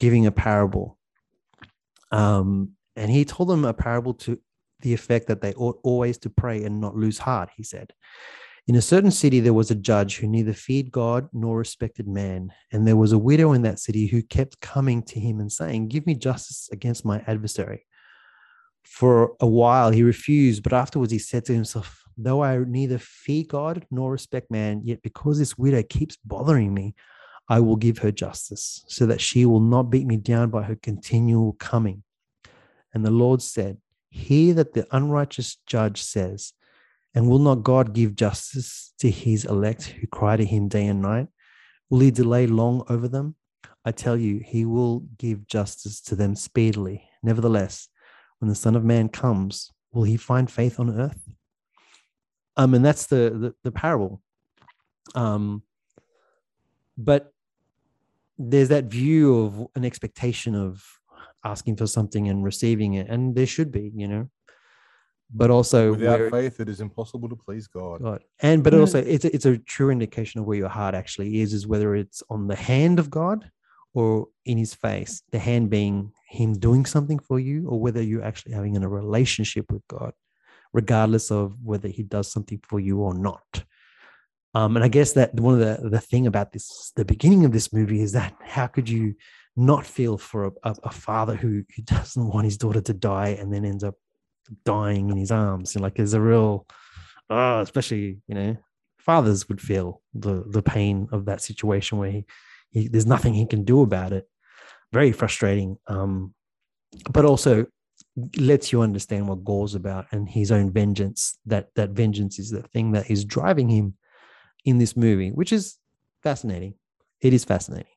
giving a parable. Um and he told them a parable to the effect that they ought always to pray and not lose heart, he said. In a certain city, there was a judge who neither feared God nor respected man. And there was a widow in that city who kept coming to him and saying, Give me justice against my adversary. For a while he refused, but afterwards he said to himself, Though I neither fear God nor respect man, yet because this widow keeps bothering me, I will give her justice, so that she will not beat me down by her continual coming. And the Lord said, Hear that the unrighteous judge says, and will not God give justice to his elect who cry to him day and night? Will he delay long over them? I tell you, he will give justice to them speedily. Nevertheless, when the Son of Man comes, will he find faith on earth? Um, and that's the the, the parable. Um, but there's that view of an expectation of asking for something and receiving it, and there should be, you know. But also, Without faith, it is impossible to please God. God. And but also it's a, it's a true indication of where your heart actually is, is whether it's on the hand of God or in his face, the hand being him doing something for you, or whether you're actually having a relationship with God, regardless of whether he does something for you or not. Um, and I guess that one of the the thing about this, the beginning of this movie is that how could you not feel for a, a, a father who, who doesn't want his daughter to die and then ends up dying in his arms? And like there's a real oh, especially you know fathers would feel the the pain of that situation where he, he there's nothing he can do about it very frustrating um but also lets you understand what Gorr's about and his own vengeance that that vengeance is the thing that is driving him in this movie which is fascinating it is fascinating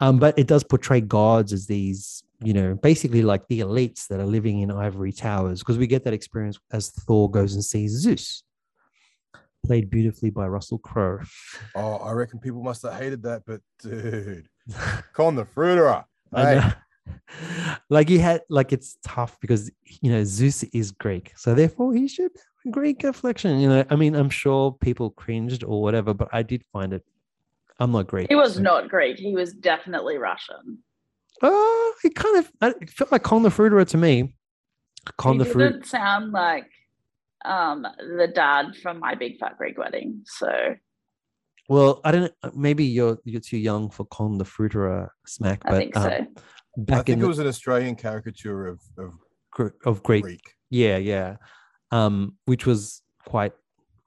um but it does portray gods as these you know basically like the elites that are living in ivory towers because we get that experience as thor goes and sees zeus played beautifully by russell crowe Oh, I reckon people must have hated that, but dude, Con the Fruiterer. I know. like he had like it's tough because you know Zeus is Greek, so therefore he should have Greek affliction. You know, I mean, I'm sure people cringed or whatever, but I did find it. I'm not Greek. He was so- not Greek. He was definitely Russian. Uh, it kind of it felt like Con the Fruiterer to me. Con he the Fruit. didn't sound like um the dad from my big fat Greek wedding. So Well, I don't. Maybe you're you're too young for Con the Fruiterer smack, I but think um, so. I think in it the, was an Australian caricature of, of of Greek Greek. Yeah, yeah. Um, which was quite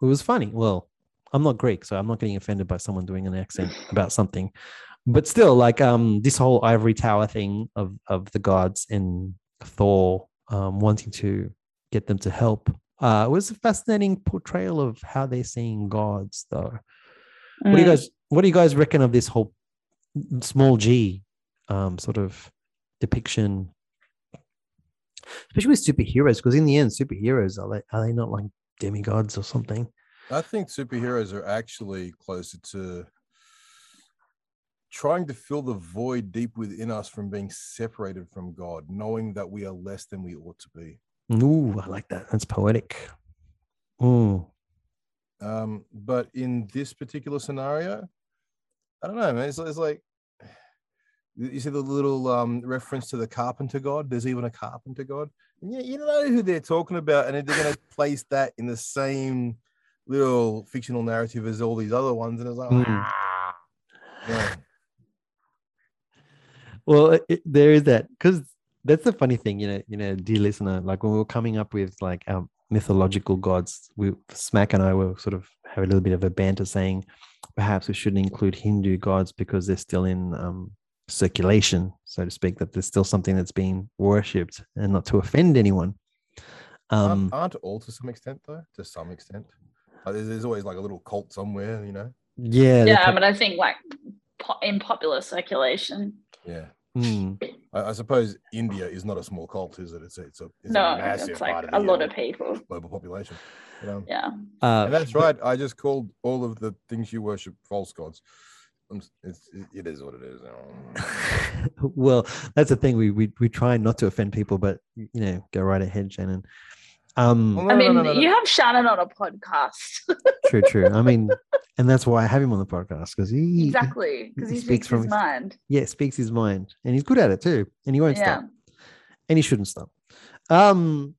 it was funny. Well, I'm not Greek, so I'm not getting offended by someone doing an accent about something. But still, like um this whole ivory tower thing of of the gods and Thor um wanting to get them to help uh was a fascinating portrayal of how they're seeing gods though. What do you Mm. guys what do you guys reckon of this whole small G um sort of depiction? Especially with superheroes, because in the end, superheroes are they are they not like demigods or something? I think superheroes are actually closer to trying to fill the void deep within us from being separated from God, knowing that we are less than we ought to be. Ooh, I like that. That's poetic. Mm. Um, but in this particular scenario, I don't know, man. It's, it's like you see the little um, reference to the carpenter god. There's even a carpenter god. And you, you know who they're talking about, and they're going to place that in the same little fictional narrative as all these other ones. And it's like, Mm. yeah. Well, it- it, there is that because that's the funny thing, you know, you know, dear listener, like when we were coming up with like our mythological gods. We Smack and I were sort of have a little bit of a banter saying perhaps we shouldn't include Hindu gods because they're still in um, circulation, so to speak. That there's still something that's being worshipped, and not to offend anyone. Um, aren't, aren't all to some extent though? To some extent, like, there's, there's always like a little cult somewhere, you know. yeah, Yeah, pro- but I think like po- in popular circulation, Yeah. Mm, I, I suppose India is not a small cult, is it? It's a, it's a, it's no, a massive it's part of a the lot uh, of people. global population. But, um, Yeah. uh, and that's right. I just called all of the things you worship false gods. It's, it, it is what it is. Well, that's the thing. We, we we try not to offend people, but you know, go right ahead, Shannon. Um, Well, I no, no, mean, no, no, no. you have Shannon on a podcast. true, true. I mean, and that's why I have him on the podcast because he exactly. Because he he, speaks speaks, from his his- mind. yeah speaks his mind, and he's good at it too, and he won't Yeah. stop, and he shouldn't stop. Um,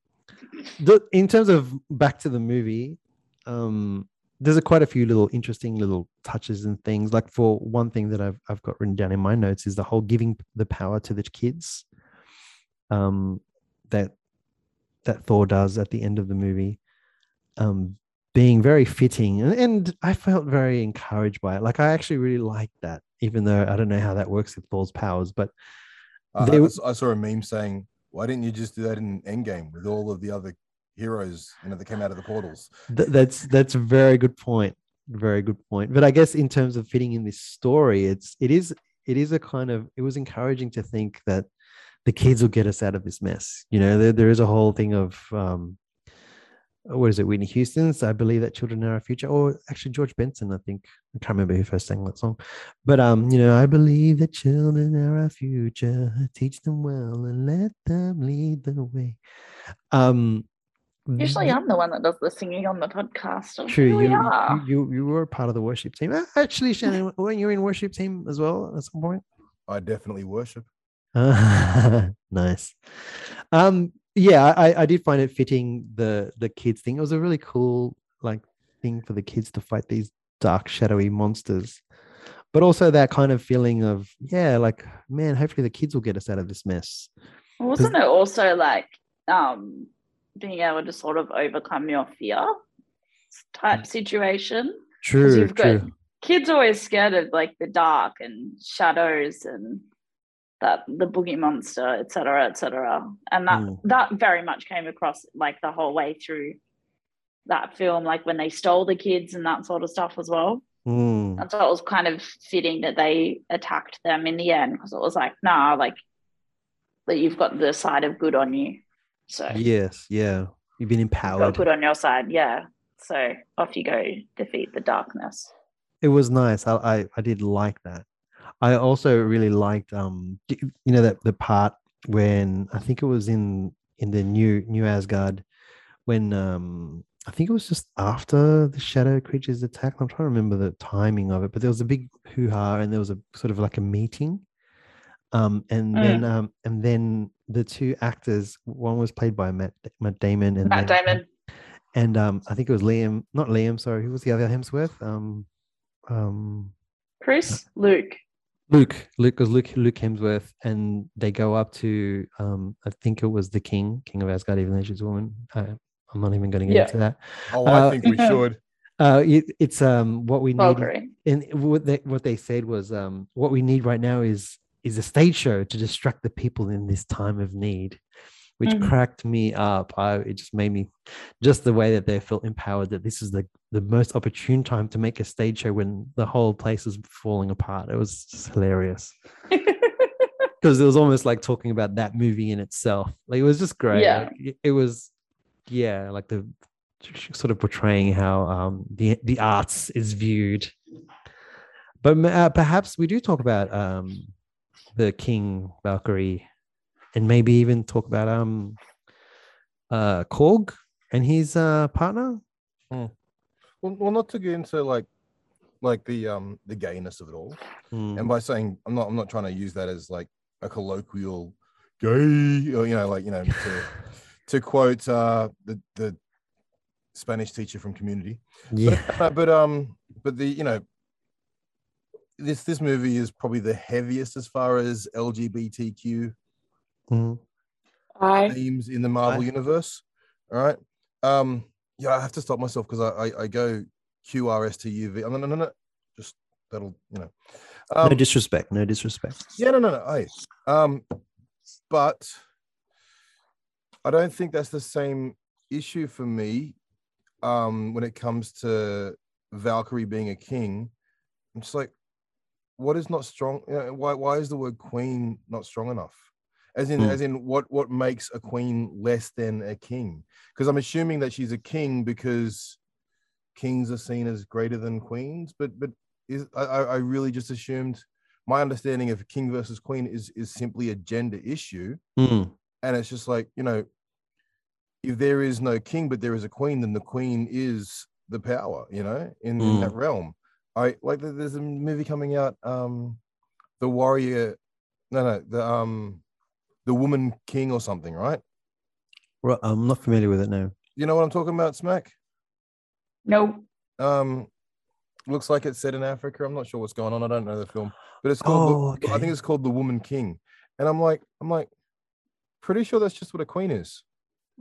the in terms of back to the movie, um, there's a quite a few little interesting little touches and things. Like for one thing that I've I've got written down in my notes is the whole giving the power to the kids. Um, that that Thor does at the end of the movie, um, being very fitting, and, and I felt very encouraged by it. Like I actually really liked that, even though I don't know how that works with Thor's powers, but They I, I saw a meme saying, "Why didn't you just do that in Endgame with all of the other heroes, you know, that came out of the portals?" Th- that's that's a very good point very good point. But i guess in terms of fitting in this story it's it is it is a kind of it was encouraging to think that the kids will get us out of this mess. You know there, there is a whole thing of um what is it whitney houston's i believe that children are our future or actually george benson i think. I can't remember who first sang that song. But um you know i believe that children are our future. Teach them well and let them lead the way. Um Usually I'm the one that does the singing on the podcast. So True, here you, are. you you you were part of the worship team. Uh, Actually, Shannon, weren't you in worship team as well at some point? I definitely worship. nice. Um, yeah, I I did find it fitting the the kids thing. It was a really cool like thing for the kids to fight these dark, shadowy monsters, but also that kind of feeling of yeah, like man, hopefully the kids will get us out of this mess. Wasn't it also like um being able to sort of overcome your fear type situation? True, you've got- true. Kids always scared of like the dark and shadows and that the boogie monster, etc., cetera, et cetera. And that Mm. that very much came across like the whole way through that film, like when they stole the kids and that sort of stuff as well. Mm, And so it was kind of fitting that they attacked them in the end because it was like, nah, like that you've got the side of good on you. So yes, yeah. You've been empowered. put on your side, yeah. So off you go, defeat the darkness. it was nice. I, I I did like that. I also really liked um you know that the part when I think it was in in the new new Asgard when um I think it was just after the shadow creatures attack. I'm trying to remember the timing of it, but there was a big hoo ha and there was a sort of like a meeting. Um and Mm. then um and then the two actors, one was played by Matt Matt Damon and Matt then- Damon. and um I think it was Liam, not Liam, sorry, who was the other Hemsworth? Um um Chris, Luke. Luke, Luke was Luke, Luke Hemsworth, and they go up to, um, I think it was the king, king of Asgard, even though she's a woman. I, I'm not even going to get Yeah. into that. Oh, I Uh, think we should. Uh, it, it's um, what we need, Valkyrie. and what they what they said was, um, what we need right now is is a stage show to distract the people in this time of need, which Mhm. cracked me up. I it just made me, just the way that they felt empowered that this is the the most opportune time to make a stage show when the whole place is falling apart. It was just hilarious because it was almost like talking about that movie in itself. Like it was just great. Yeah. Like, it- it was, yeah, like the sort of portraying how um the the arts is viewed. But uh, perhaps we do talk about um the King Valkyrie, and maybe even talk about um uh Korg and his uh partner. Well, well, not to get into like like the um the gayness of it all. Hmm. And by saying I'm not I'm not trying to use that as like a colloquial gay or you know like you know to to quote uh the the Spanish teacher from Community. yeah. Uh, but um but the you know this this movie is probably the heaviest as far as LGBTQ Mm. I themes in the Marvel I- universe. All right. Um, yeah, I have to stop myself because I, I I go Q R S T U V. Oh, no, no, no, no. Just that'll you know. Um, no disrespect. No disrespect. yeah, no, no, no. I um, but I don't think that's the same issue for me. Um, when it comes to Valkyrie being a king, I'm just like, what is not strong? you know, Why why is the word queen not strong enough? As in, Hmm. as in, what what makes a queen less than a king? Because I'm assuming that she's a king because kings are seen as greater than queens. But but is I I really just assumed my understanding of king versus queen is is simply a gender issue, Mm, and it's just like you know, if there is no king but there is a queen, then the queen is the power. You know, in, in that realm. I like there- there's a movie coming out, um, the warrior, no no the um, the woman king or something, right? Right, I'm not familiar with it now. You know what I'm talking about, Smack? No. Um, looks like it's set in Africa. I'm not sure what's going on. I don't know the film, but it's called. Oh, the, I think it's called The Woman King, and I'm like, I'm like, pretty sure that's just what a queen is.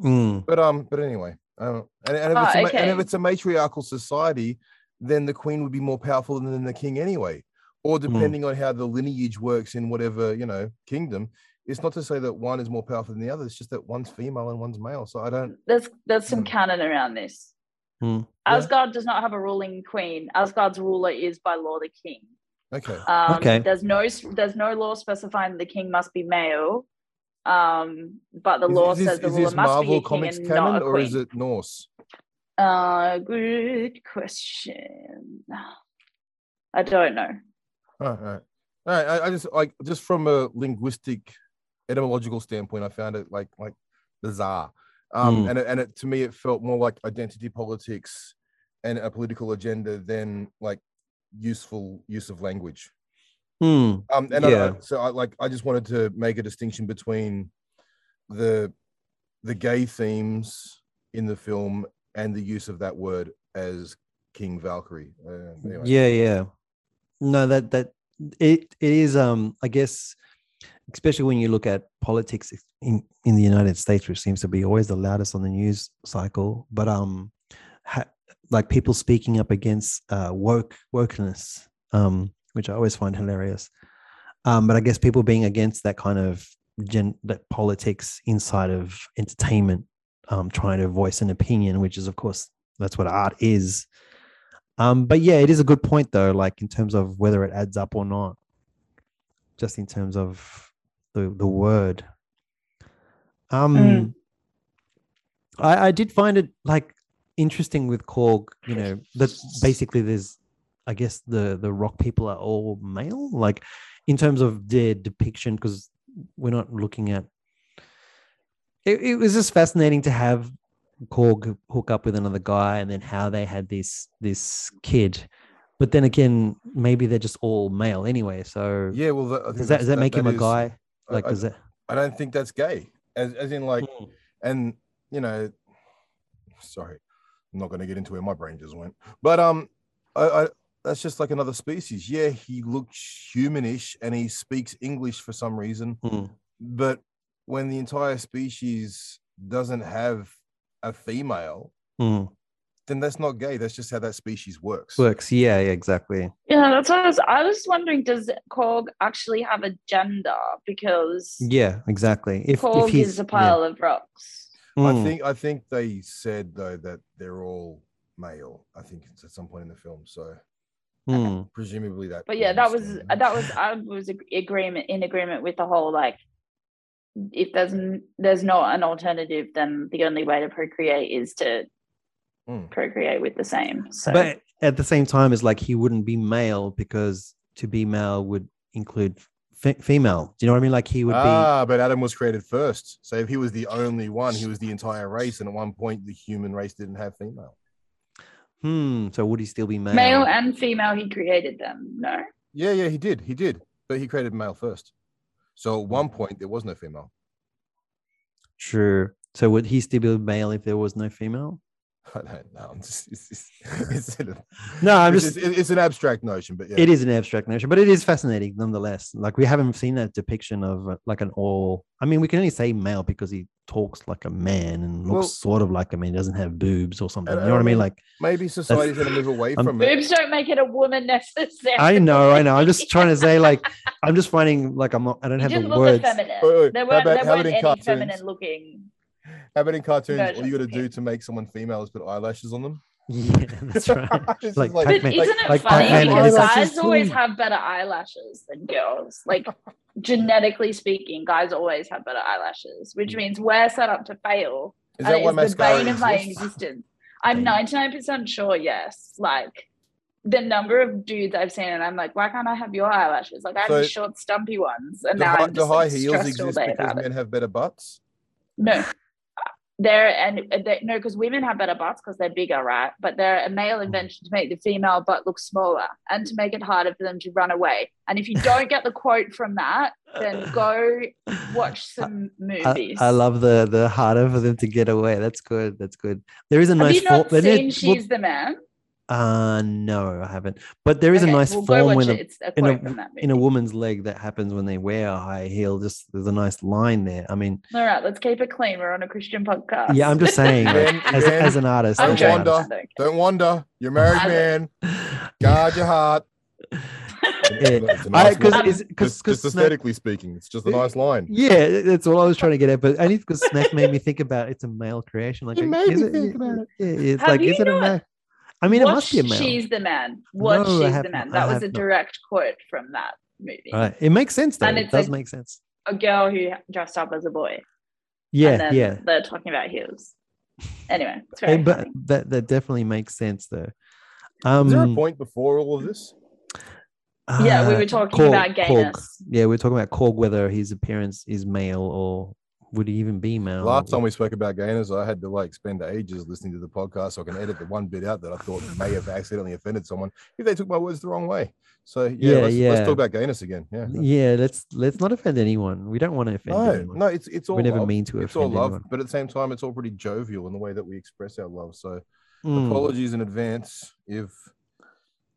Mm, But um, but anyway, um, and, and, if it's a, ma- and if it's a matriarchal society, then the queen would be more powerful than the king anyway. Or depending on how the lineage works in whatever you know kingdom, it's not to say that one is more powerful than the other. It's just that one's female and one's male. So I don't. There's there's some Mm. canon around this. Hmm. Yeah. Asgard does not have a ruling queen. Asgard's ruler is by law the king. Okay. Um, Okay. There's no there's no law specifying that the king must be male. Um, but the Is- law is this, says the is ruler this must be Marvel a king Comics and not canon a or is it Norse? Uh, good question. I don't know. All right, all right. All right, I, I just like just from a linguistic, etymological standpoint, I found it like like bizarre. Um, Mm. and it, and it to me it felt more like identity politics and a political agenda than like useful use of language. mm, Um, and I- I, so I like I just wanted to make a distinction between the the gay themes in the film and the use of that word as King Valkyrie. Uh, anyway. Yeah, yeah. No, that that it it is um I guess especially when you look at politics in in the United States which seems to be always the loudest on the news cycle, but um ha- like people speaking up against uh woke wokeness um which I always find hilarious. Um but I guess people being against that kind of gen that politics inside of entertainment um trying to voice an opinion which is of course that's what art is um, but yeah, it is a good point though, like in terms of whether it adds up or not. Just in terms of the the word. Um Mm. I, I did find it like interesting with Korg, you know, that basically there's I guess the the rock people are all male, like in terms of their depiction, because we're not looking at it, it was just fascinating to have Korg hook up with another guy and then how they had this this kid. But then again, maybe they're just all male anyway. So Yeah, well, that, does that does that make him a is- guy? Like I, does that I don't think that's gay. As, as in, like, Mm, and you know, sorry, I'm not going to get into where my brain just went. But um, I, I that's just like another species. Yeah, he looks humanish and he speaks English for some reason. mm, But when the entire species doesn't have a female, mm. then that's not gay. That's just how that species works. works? Yeah, yeah, exactly. Yeah, that's what I was. I was wondering, does Korg actually have a gender? Because Yeah, exactly. If Korg if he's is a yeah. pile of rocks. I Mm, think I think they said though that they're all male. I think it's at some point in the film. So mm, presumably that. But yeah, that was that was I was agreement in agreement with the whole like if there's there's not an alternative, then the only way to procreate is to Mm. procreate with the same. So But at the same time, it's like he wouldn't be male because to be male would include fe- female. Do you know what I mean? Like he would be ah, but Adam was created first. So if he was the only one, he was the entire race. And at one point, the human race didn't have female. Hmm. So would he still be male? male and female, he created them. No, Yeah, yeah, he did. He did. But he created male first. So at one mm. point, there was no female. True. So would he still be male if there was no female? I don't know. I'm just, it's, it's, it's, an- No, I'm just. it's, it's an abstract notion, but yeah. It is an abstract notion, but it is fascinating nonetheless. Like we haven't seen that depiction of uh, like an all. I mean, we can only say male because he talks like a man and looks Well- sort of like a man. He doesn't have boobs or something. You know what I I mean? mean, Like Maybe society's going to move away I'm- from it. Boobs don't make it a woman necessarily. I know, I know. I'm just trying to say like I'm just finding like I'm not. I don't You have didn't the look words. effeminate. Wait, wait, There weren't, about- there weren't any cartoons? feminine looking. How about in cartoons? All Versions you got to do to make someone female is put eyelashes on them. Yeah, that's right. It's Like just. But Like- isn't it like funny Pac-Man because guys always have better eyelashes than girls? Like genetically speaking, guys always have better eyelashes, which mm. means we're set up to fail. is and that why it is the mascara bane of my existence. I'm 99% sure, yes. Like the number of dudes I've seen, and I'm like, why can't I have your eyelashes? Like I have So- these short, stumpy ones, and Do, now high, I'm do just high like, heels stressed all exist because about it. men have better butts? No. There and they, no, because women have better butts because they're bigger, right? But they're a male mm. invention to make the female butt look smaller and to make it harder for them to run away. And if you don't get the quote from that, then go watch some movies. I love the the harder for them to get away. That's good. That's good. There is a Have nice you not seen She's the Man? Uh no, I haven't. But there is Okay, a nice well, go form watch when it. a, It's a in a- quote from that movie. in a woman's leg that happens when they wear a high heel. Just there's a nice line there. I mean, All right, let's keep it clean. We're on a Christian podcast. yeah, I'm just saying, like, as, Ben, as an artist, Don't an joking. wonder. artist. Don't wonder. You're married man. Guard your heart. Yeah. It's a I nice because Just, just aesthetically speaking, it's just a nice line. Yeah, that's all I was trying to get at. But only because Smack made me think about it's a male creation. Like, You made is me it- think about it. Yeah, it's Have like, you is it a not male? I mean, it must be a male. She's the Man. Watch No, She's the Man. That I was have a not. direct quote from that movie. Right. It makes sense though. And It does a- make sense. A girl who dressed up as a boy. Yeah, and yeah. They're talking about heels. Anyway, it's very but that that definitely makes sense though. Um, Is there a point before all of this? Yeah, we uh, were talking Korg- about Korg. gayness. Yeah, we are talking about Korg, whether his appearance is male or would he even be male? Last time we spoke about gayness, I had to like spend ages listening to the podcast so I can edit the one bit out that I thought may have accidentally offended someone if they took my words the wrong way. So yeah, Yeah, let's, let's talk about gayness again. Yeah. Yeah, let's let's not offend anyone. We don't want to offend No, anyone. no, it's it's all we never love. mean to it's all offend love, anyone. but at the same time, it's all pretty jovial in the way that we express our love. So Mm, apologies in advance if,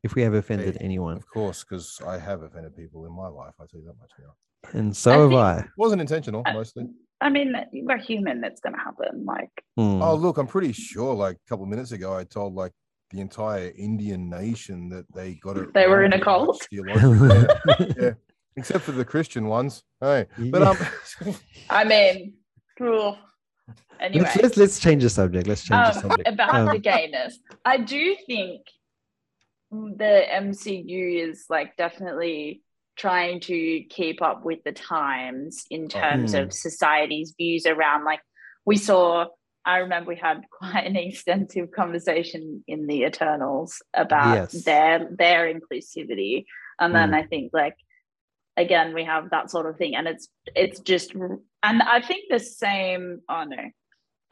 if we have offended Hey, anyone, of course, because I have offended people in my life. I tell you that much now. and so I have think- I. wasn't intentional, I- mostly. I mean, we're human. It's going to happen. Like, Mm. Oh, look, I'm pretty sure. Like a couple of minutes ago, I told like the entire Indian nation that they got it. They were in a cult? yeah, yeah. except for the Christian ones. Hey, but um, I mean, cool. Anyway, let's, let's let's change the subject. Let's change the um, subject. about Um, the gayness, I do think the MCU is like definitely trying to keep up with the times in terms Hmm. of society's views around like we saw I remember we had quite an extensive conversation in the Eternals about Yes. their their inclusivity. And then Mm. I think like again we have that sort of thing and it's it's just and I think the same oh no.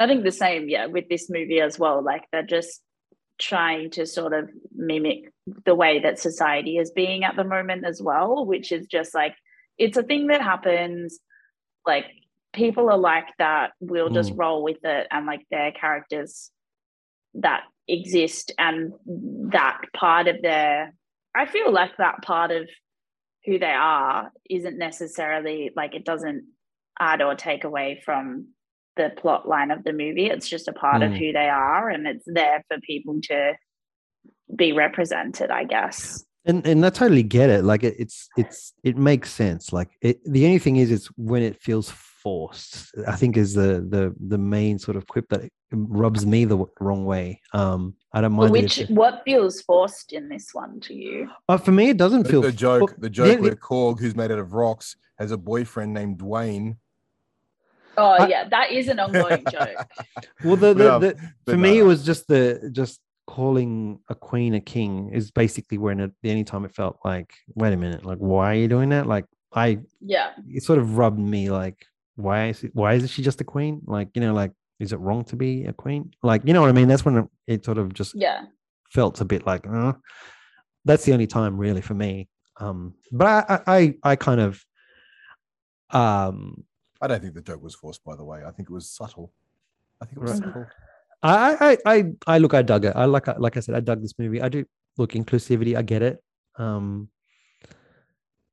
I think the same, yeah, with this movie as well. Like they're just trying to sort of mimic the way that society is being at the moment as well, which is just like it's a thing that happens. Like people are like that. We'll hmm. just roll with it, and like their characters that exist, and that part of their. I feel like that part of who they are isn't necessarily like it doesn't add or take away from the plot line of the movie. It's just a part of Mm. who they are, and it's there for people to be represented, I guess. and and I totally get it. Like it, it's it's it makes sense. Like it, the only thing is, it's when it feels forced. I think is the the the main sort of quip that rubs me the wrong way. Um, I don't mind. Which it's- what feels forced in this one to you? uh, for me, it doesn't the, feel the joke, well, the joke the- where Korg, who's made out of rocks, has a boyfriend named Dwayne. Oh I- yeah, that is an ongoing joke. Well, the, the, the but for me, no. it was just the just calling a queen a king is basically when it, the only time it felt like, wait a minute, like why are you doing that? Like I, Yeah. it sort of rubbed me like, why is it, why is she just a queen? Like you know, like is it wrong to be a queen? Like you know what I mean? That's when it, it sort of just Yeah. felt a bit like, uh, that's the only time really for me. Um, but I, I, I, I kind of, um, I don't think the joke was forced, by the way. I think it was subtle. I think it was Right. subtle. I, I, I, I look. I dug it. I like, like I said, I dug this movie. I do look inclusivity. I get it. Um,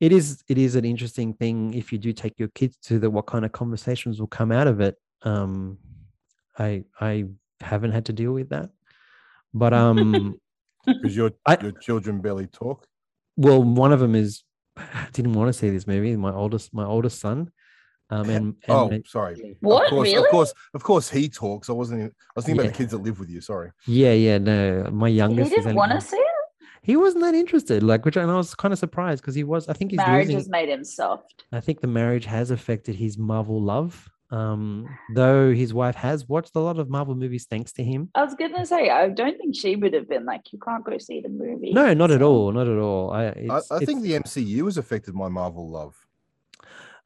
it is, it is an interesting thing if you do take your kids to the what kind of conversations will come out of it. Um, I, I haven't had to deal with that, but um, Because your I- your children barely talk. well, one of them is I didn't want to see this movie. My oldest, my oldest son. Um, and, and oh, my- sorry. What? Of course, really? of course, of course, he talks. I wasn't. Even, I was thinking about the kids that live with you. Sorry. yeah, yeah, no, my youngest. is didn't want to see it. He wasn't that interested. Like, which and I was kind of surprised because he was. I think he's Marriage losing. has made him soft. I think the marriage has affected his Marvel love. Um, though his wife has watched a lot of Marvel movies thanks to him. I was gonna say, I don't think she would have been like, you can't go see the movie. No, not at all, not at all. I, I, it's, I think it's, the MCU has affected my Marvel love.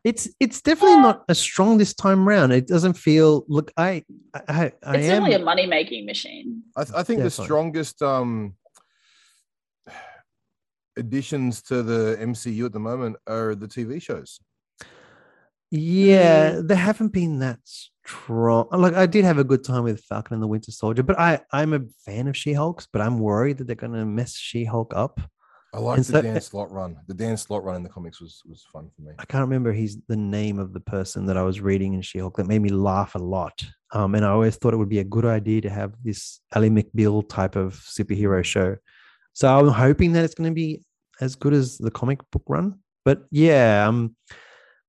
It's it's definitely Yeah. not as strong this time round. It doesn't feel. Look, I I I, I It's am. certainly a money making machine. I, th- I think the strongest um additions to the MCU at the moment are the TV shows. Yeah, they haven't been that strong. Like I did have a good time with Falcon and the Winter Soldier, but I I'm a fan of She Hulk's, but I'm worried that they're gonna mess She Hulk up. I like And the so- Dan Slott run. The Dan Slott run in the comics was was fun for me. I can't remember he's the name of the person that I was reading in She Hulk that made me laugh a lot. Um, and I always thought it would be a good idea to have this Ally McBeal type of superhero show. So I'm hoping that it's going to be as good as the comic book run. But yeah, um,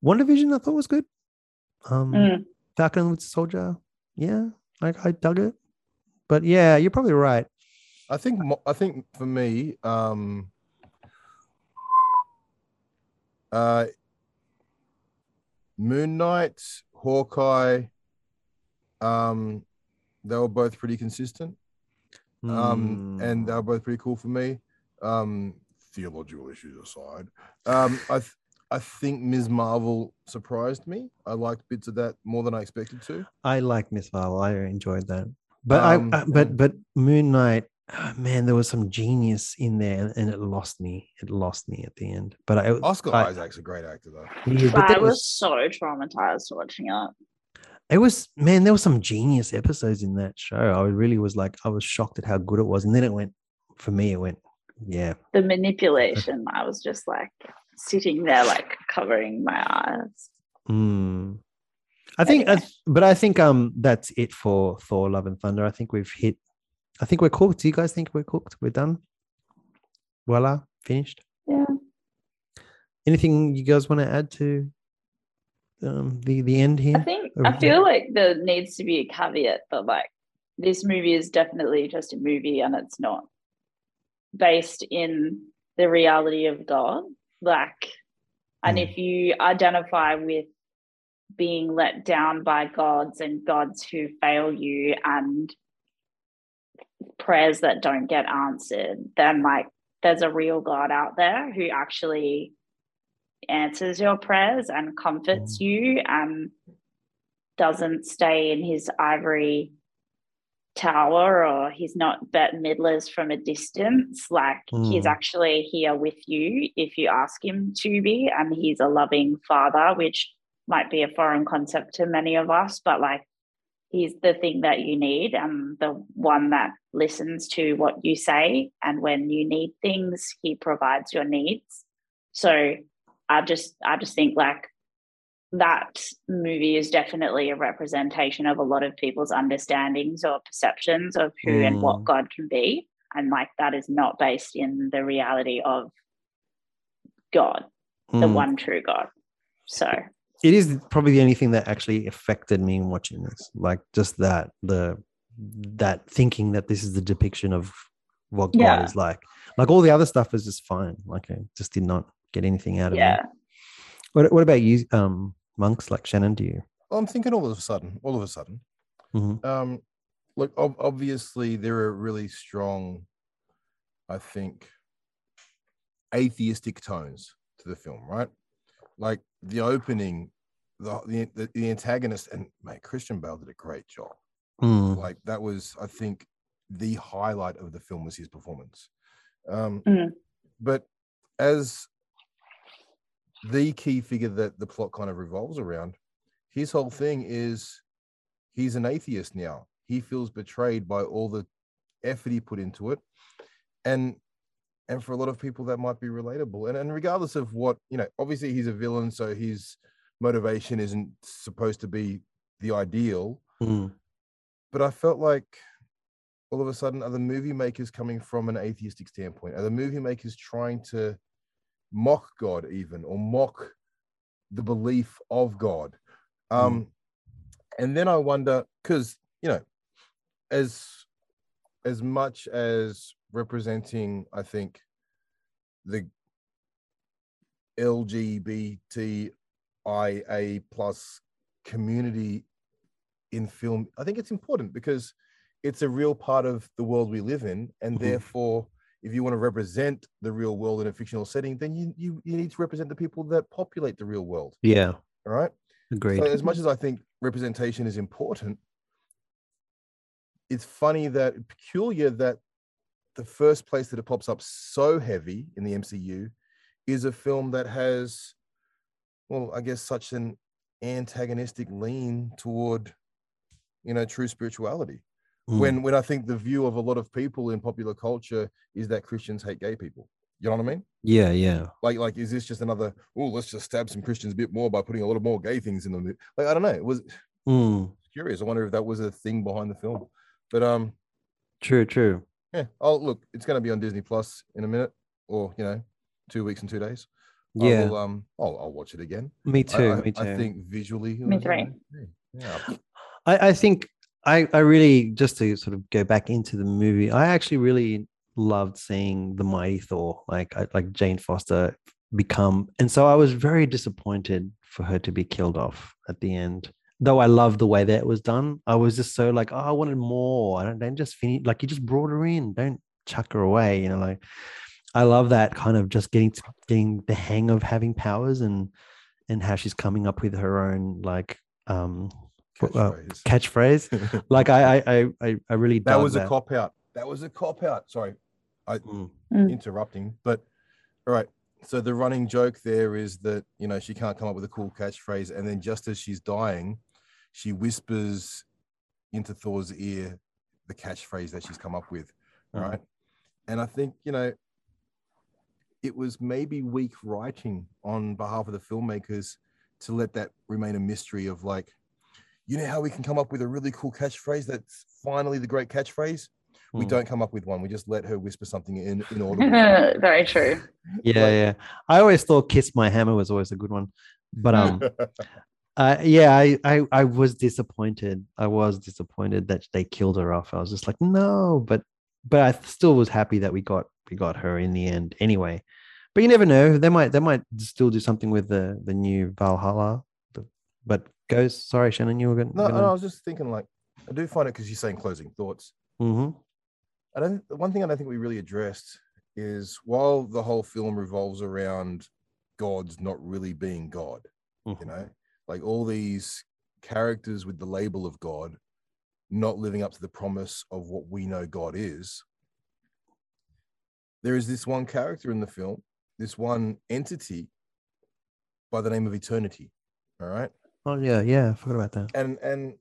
WandaVision I thought was good. Um, Mm. Falcon with Soldier, yeah, like I dug it. But yeah, you're probably right. I think I think for me, um, uh, Moon Knight, Hawkeye, um, they were both pretty consistent, um, and they Hmm. were both pretty cool for me. Um, theological issues aside, um, I th- I think Ms. Marvel surprised me. I liked bits of that more than I expected to. I like Ms. Marvel. I enjoyed that. But Um, I, I but but Moon Knight, ah, man, there was some genius in there, and, and it lost me. It lost me at the end. But I, Oscar I- Isaac's a great actor though. yeah, but I was, was, so traumatized watching it. it was man, there was some genius episodes in that show. I really was like, I was shocked at how good it was, and then it went. For me, it went, yeah, The manipulation, I was just like sitting there, like covering my eyes. Mm. I think, Anyway. th- but I think um that's it for Thor: Love and Thunder. I think we've hit. I think we're cooked. Do you guys think we're cooked? We're done. Voila, finished. Yeah. Anything you guys want to add to um the the end here? I think I feel like there needs to be a caveat that like this movie is definitely just a movie and it's not based in the reality of God. Like, and Mm. if you identify with being let down by gods and gods who fail you and prayers that don't get answered, then like there's a real God out there who actually answers your prayers and comforts you and doesn't stay in his ivory tower or he's not Bette Midler's from a distance. Like he's Mm. actually here with you if you ask him to be, and he's a loving father, which might be a foreign concept to many of us, but like he's the thing that you need and the one that listens to what you say. And when you need things, he provides your needs. So I just I just think like that movie is definitely a representation of a lot of people's understandings or perceptions of who and what Mm. God can be. And like that is not based in the reality of God, the Mm. one true God. So It is probably the only thing that actually affected me in watching this. Like just that the that thinking that this is the depiction of what God Yeah. is like. Like all the other stuff is just fine. Like I just did not get anything out of it. yeah. What What about you, um, monks? Like Shannon, do you? Well, I'm thinking all of a sudden, all of a sudden, Mhm. um, look, ob- obviously there are really strong, I think, atheistic tones to the film, right? Like the opening, the the, the, the antagonist, and mate, Christian Bale did a great job. Mm. Like that was, I think, the highlight of the film was his performance. Um, Mm. But as the key figure that the plot kind of revolves around, his whole thing is he's an atheist now. he feels betrayed by all the effort he put into it and and for a lot of people that might be relatable and, and regardless of what you know obviously he's a villain so his motivation isn't supposed to be the ideal Mm. but i felt like all of a sudden are the movie makers coming from an atheistic standpoint? Are the movie makers trying to mock god even or mock the belief of god? Um and then i wonder because you know as as much as representing i think the lgbtia plus community in film. I think it's important because it's a real part of the world we live in. And Mhm. therefore if you want to represent the real world in a fictional setting then you, you you need to represent the people that populate the real world. Yeah, all right? Agreed. so as much as I think representation is important, it's funny that peculiar that the first place that it pops up so heavy in the MCU is a film that has, well, I guess such an antagonistic lean toward, you know, true spirituality. Mm. When when I think the view of a lot of people in popular culture is that Christians hate gay people. You know what I mean? yeah, yeah, like like is this just another oh let's just stab some christians a bit more by putting a lot of more gay things in them like i don't know it was Mm. curious i wonder if that was a thing behind the film but um True, true. Yeah oh look it's going to be on disney plus in a minute or you know two weeks and two days I Yeah, will, um I'll, I'll watch it again me too. I, me too. I think visually Me was, three. uh, yeah I, I think I, I really just to sort of go back into the movie, I actually really loved seeing the mighty Thor, like I, like Jane Foster become, and so I was very disappointed for her to be killed off at the end. Though I love the way that it was done, I was just so like, oh, I wanted more. I don't, don't just finish like you just brought her in, don't chuck her away. You know, like I love that kind of just getting to, getting the hang of having powers and and how she's coming up with her own like um uh, catchphrase. catchphrase. Like I I I I, I really that dug was a cop out that was a cop out sorry Mm, interrupting, but all right. So the running joke there is that you know she can't come up with a cool catchphrase, and then just as she's dying, she whispers into Thor's ear the catchphrase that she's come up with, uh, right? And I think you know it was maybe weak writing on behalf of the filmmakers to let that remain a mystery of like, you know how we can come up with a really cool catchphrase that's finally the great catchphrase. We mm. don't come up with one. We just let her whisper something in inaudible. Very true. Yeah, Like- yeah. I always thought "Kiss My Hammer" was always a good one, but um, uh, yeah, I, I I was disappointed. I was disappointed that they killed her off. I was just like, no, but but I still was happy that we got we got her in the end anyway. But you never know. They might they might still do something with the the new Valhalla. The, but goes. Sorry, Shannon, you were going. No, no, I was just thinking like I do find it because you're saying closing thoughts. hmm I don't. the One thing I don't think we really addressed is while the whole film revolves around God's not really being God, you know, like all these characters with the label of God not living up to the promise of what we know God is. There is this one character in the film, this one entity by the name of Eternity. All right. Oh yeah, yeah. I forgot about that. and and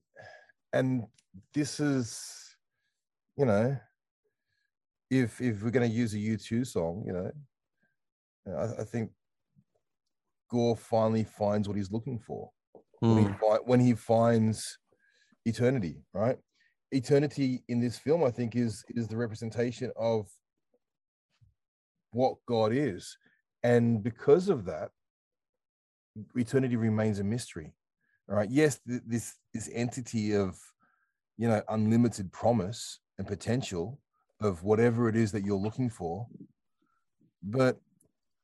and this is you know if if we're going to use a u2 song you know I, I think Gorr finally finds what he's looking for. When, he Mm, fi- when he finds eternity right? Eternity in this film i think is is the representation of what god is. And because of that eternity remains a mystery all right? Yes th- this this entity of you know unlimited promise and potential of whatever it is that you're looking for but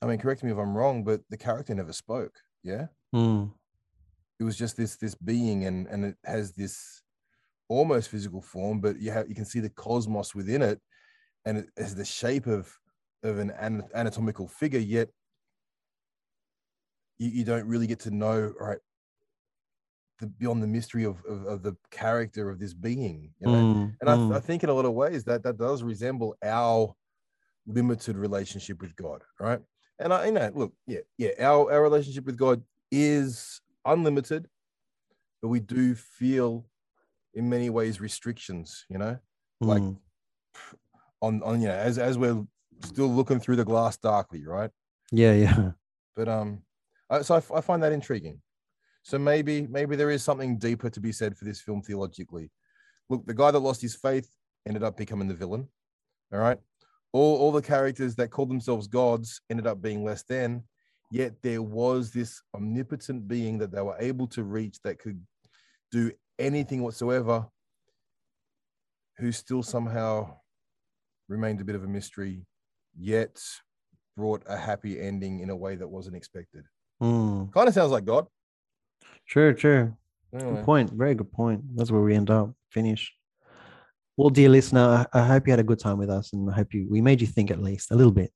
i mean correct me if i'm wrong but the character never spoke yeah? Mm, it was just this this being and and it has this almost physical form but you have you can see the cosmos within it and it has the shape of of an an- anatomical figure yet you, you don't really get to know right the beyond the mystery of, of, of the character of this being you know? Mm, and I, mm. I think in a lot of ways that that does resemble our limited relationship with god right and i you know look yeah yeah our our relationship with god is unlimited but we do feel in many ways restrictions, you know, like Mm. on on you know as as we're still looking through the glass darkly, right? yeah, yeah. But um, I, so I find that intriguing. So maybe maybe there is something deeper to be said for this film theologically. Look, the guy that lost his faith ended up becoming the villain. All right, all all the characters that called themselves gods ended up being less than. Yet there was this omnipotent being that they were able to reach that could do anything whatsoever, who still somehow remained a bit of a mystery, yet brought a happy ending in a way that wasn't expected. Mm. Kind of sounds like God. True, true. Anyway, Good point. Very good point. That's where we end up. Finish. Well, dear listener, I I hope you had a good time with us, and I hope you we made you think at least a little bit.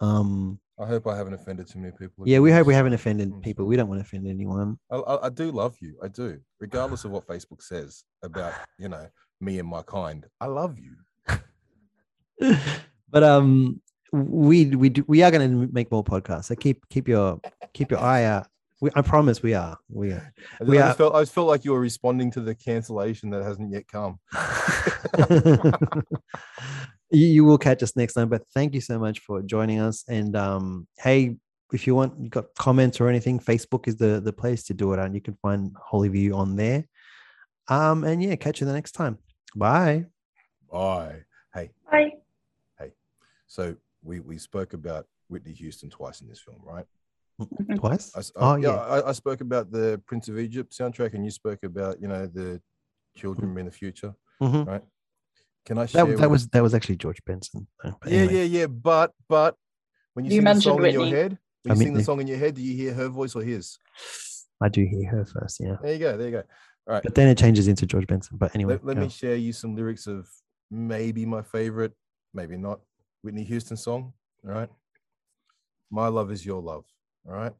Um, I hope I haven't offended too many people. yeah, we hope we haven't offended people. We don't want to offend anyone. I, I, I do love you. I do, regardless of what Facebook says about you know me and my kind. I love you. but um, we we do, we are going to make more podcasts. So keep keep your keep your eye out. We, I promise we are. We are. I, We I are- just felt I just felt like you were responding to the cancellation that hasn't yet come. you, you will catch us next time. But thank you so much for joining us. And um, hey, if you want, you got comments or anything, Facebook is the the place to do it, and you can find Holy View on there. Um, and yeah, catch you the next time. Bye. Bye. Hey, Bye. Hey. So we we spoke about Whitney Houston twice in this film, right? Mm-hmm. Twice. I, s- Oh, I- yeah, yeah. I, I spoke about the Prince of Egypt soundtrack, and you spoke about you know the children mm-hmm. in the future. Mhm. Right? Can I share? That, that with- was that was actually George Benson. though, yeah, anyway. yeah, yeah. But but when you, You sing the mentioned song in your Whitney. head, I when you mean, sing the the- song in your head, do you hear her voice or his? I do hear her first, yeah. There you go. There you go. All right. But then it changes into George Benson. But anyway, let, let me share you some lyrics of maybe my favorite, maybe not Whitney Houston song. All right. My love is your love. All right.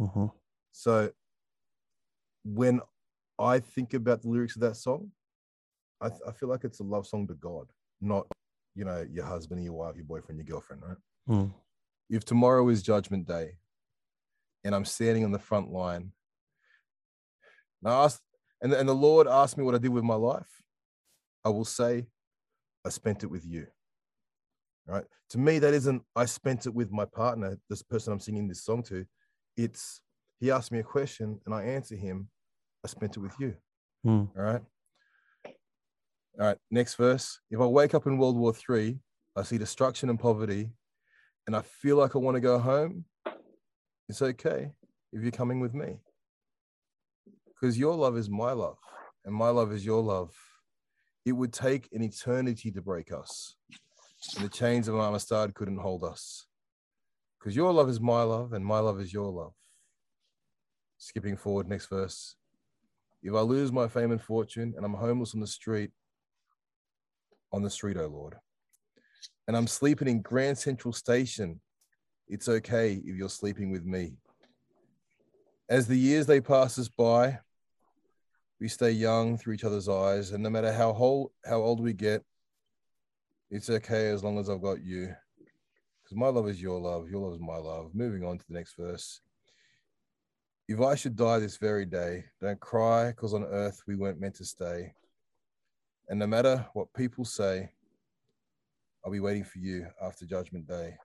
Mhm. So when I think about the lyrics of that song, I, th- I feel like it's a love song to God, not, you know, your husband, your wife, your boyfriend, your girlfriend, right? Mm. If tomorrow is judgment day and I'm standing on the front line, and I ask, and, and the Lord asked me what I did with my life, I will say, I spent it with you. Right? To me, that isn't I spent it with my partner, this person I'm singing this song to. It's he asked me a question and I answer him, I spent it with you. Mm. All right. All right. Next verse. If I wake up in World War III, I see destruction and poverty, and I feel like I want to go home, it's okay if you're coming with me. Because your love is my love, and my love is your love. It would take an eternity to break us, and the chains of Amistad couldn't hold us. Because your love is my love, and my love is your love. Skipping forward, next verse. If I lose my fame and fortune and I'm homeless on the street, on the street, oh Lord, and I'm sleeping in Grand Central Station, it's okay if you're sleeping with me. As the years they pass us by, we stay young through each other's eyes, and no matter how whole, how old we get, it's okay as long as I've got you. Because my love is your love, your love is my love. Moving on to the next verse. If I should die this very day, don't cry, because on earth we weren't meant to stay. And no matter what people say, I'll be waiting for you after Judgment Day.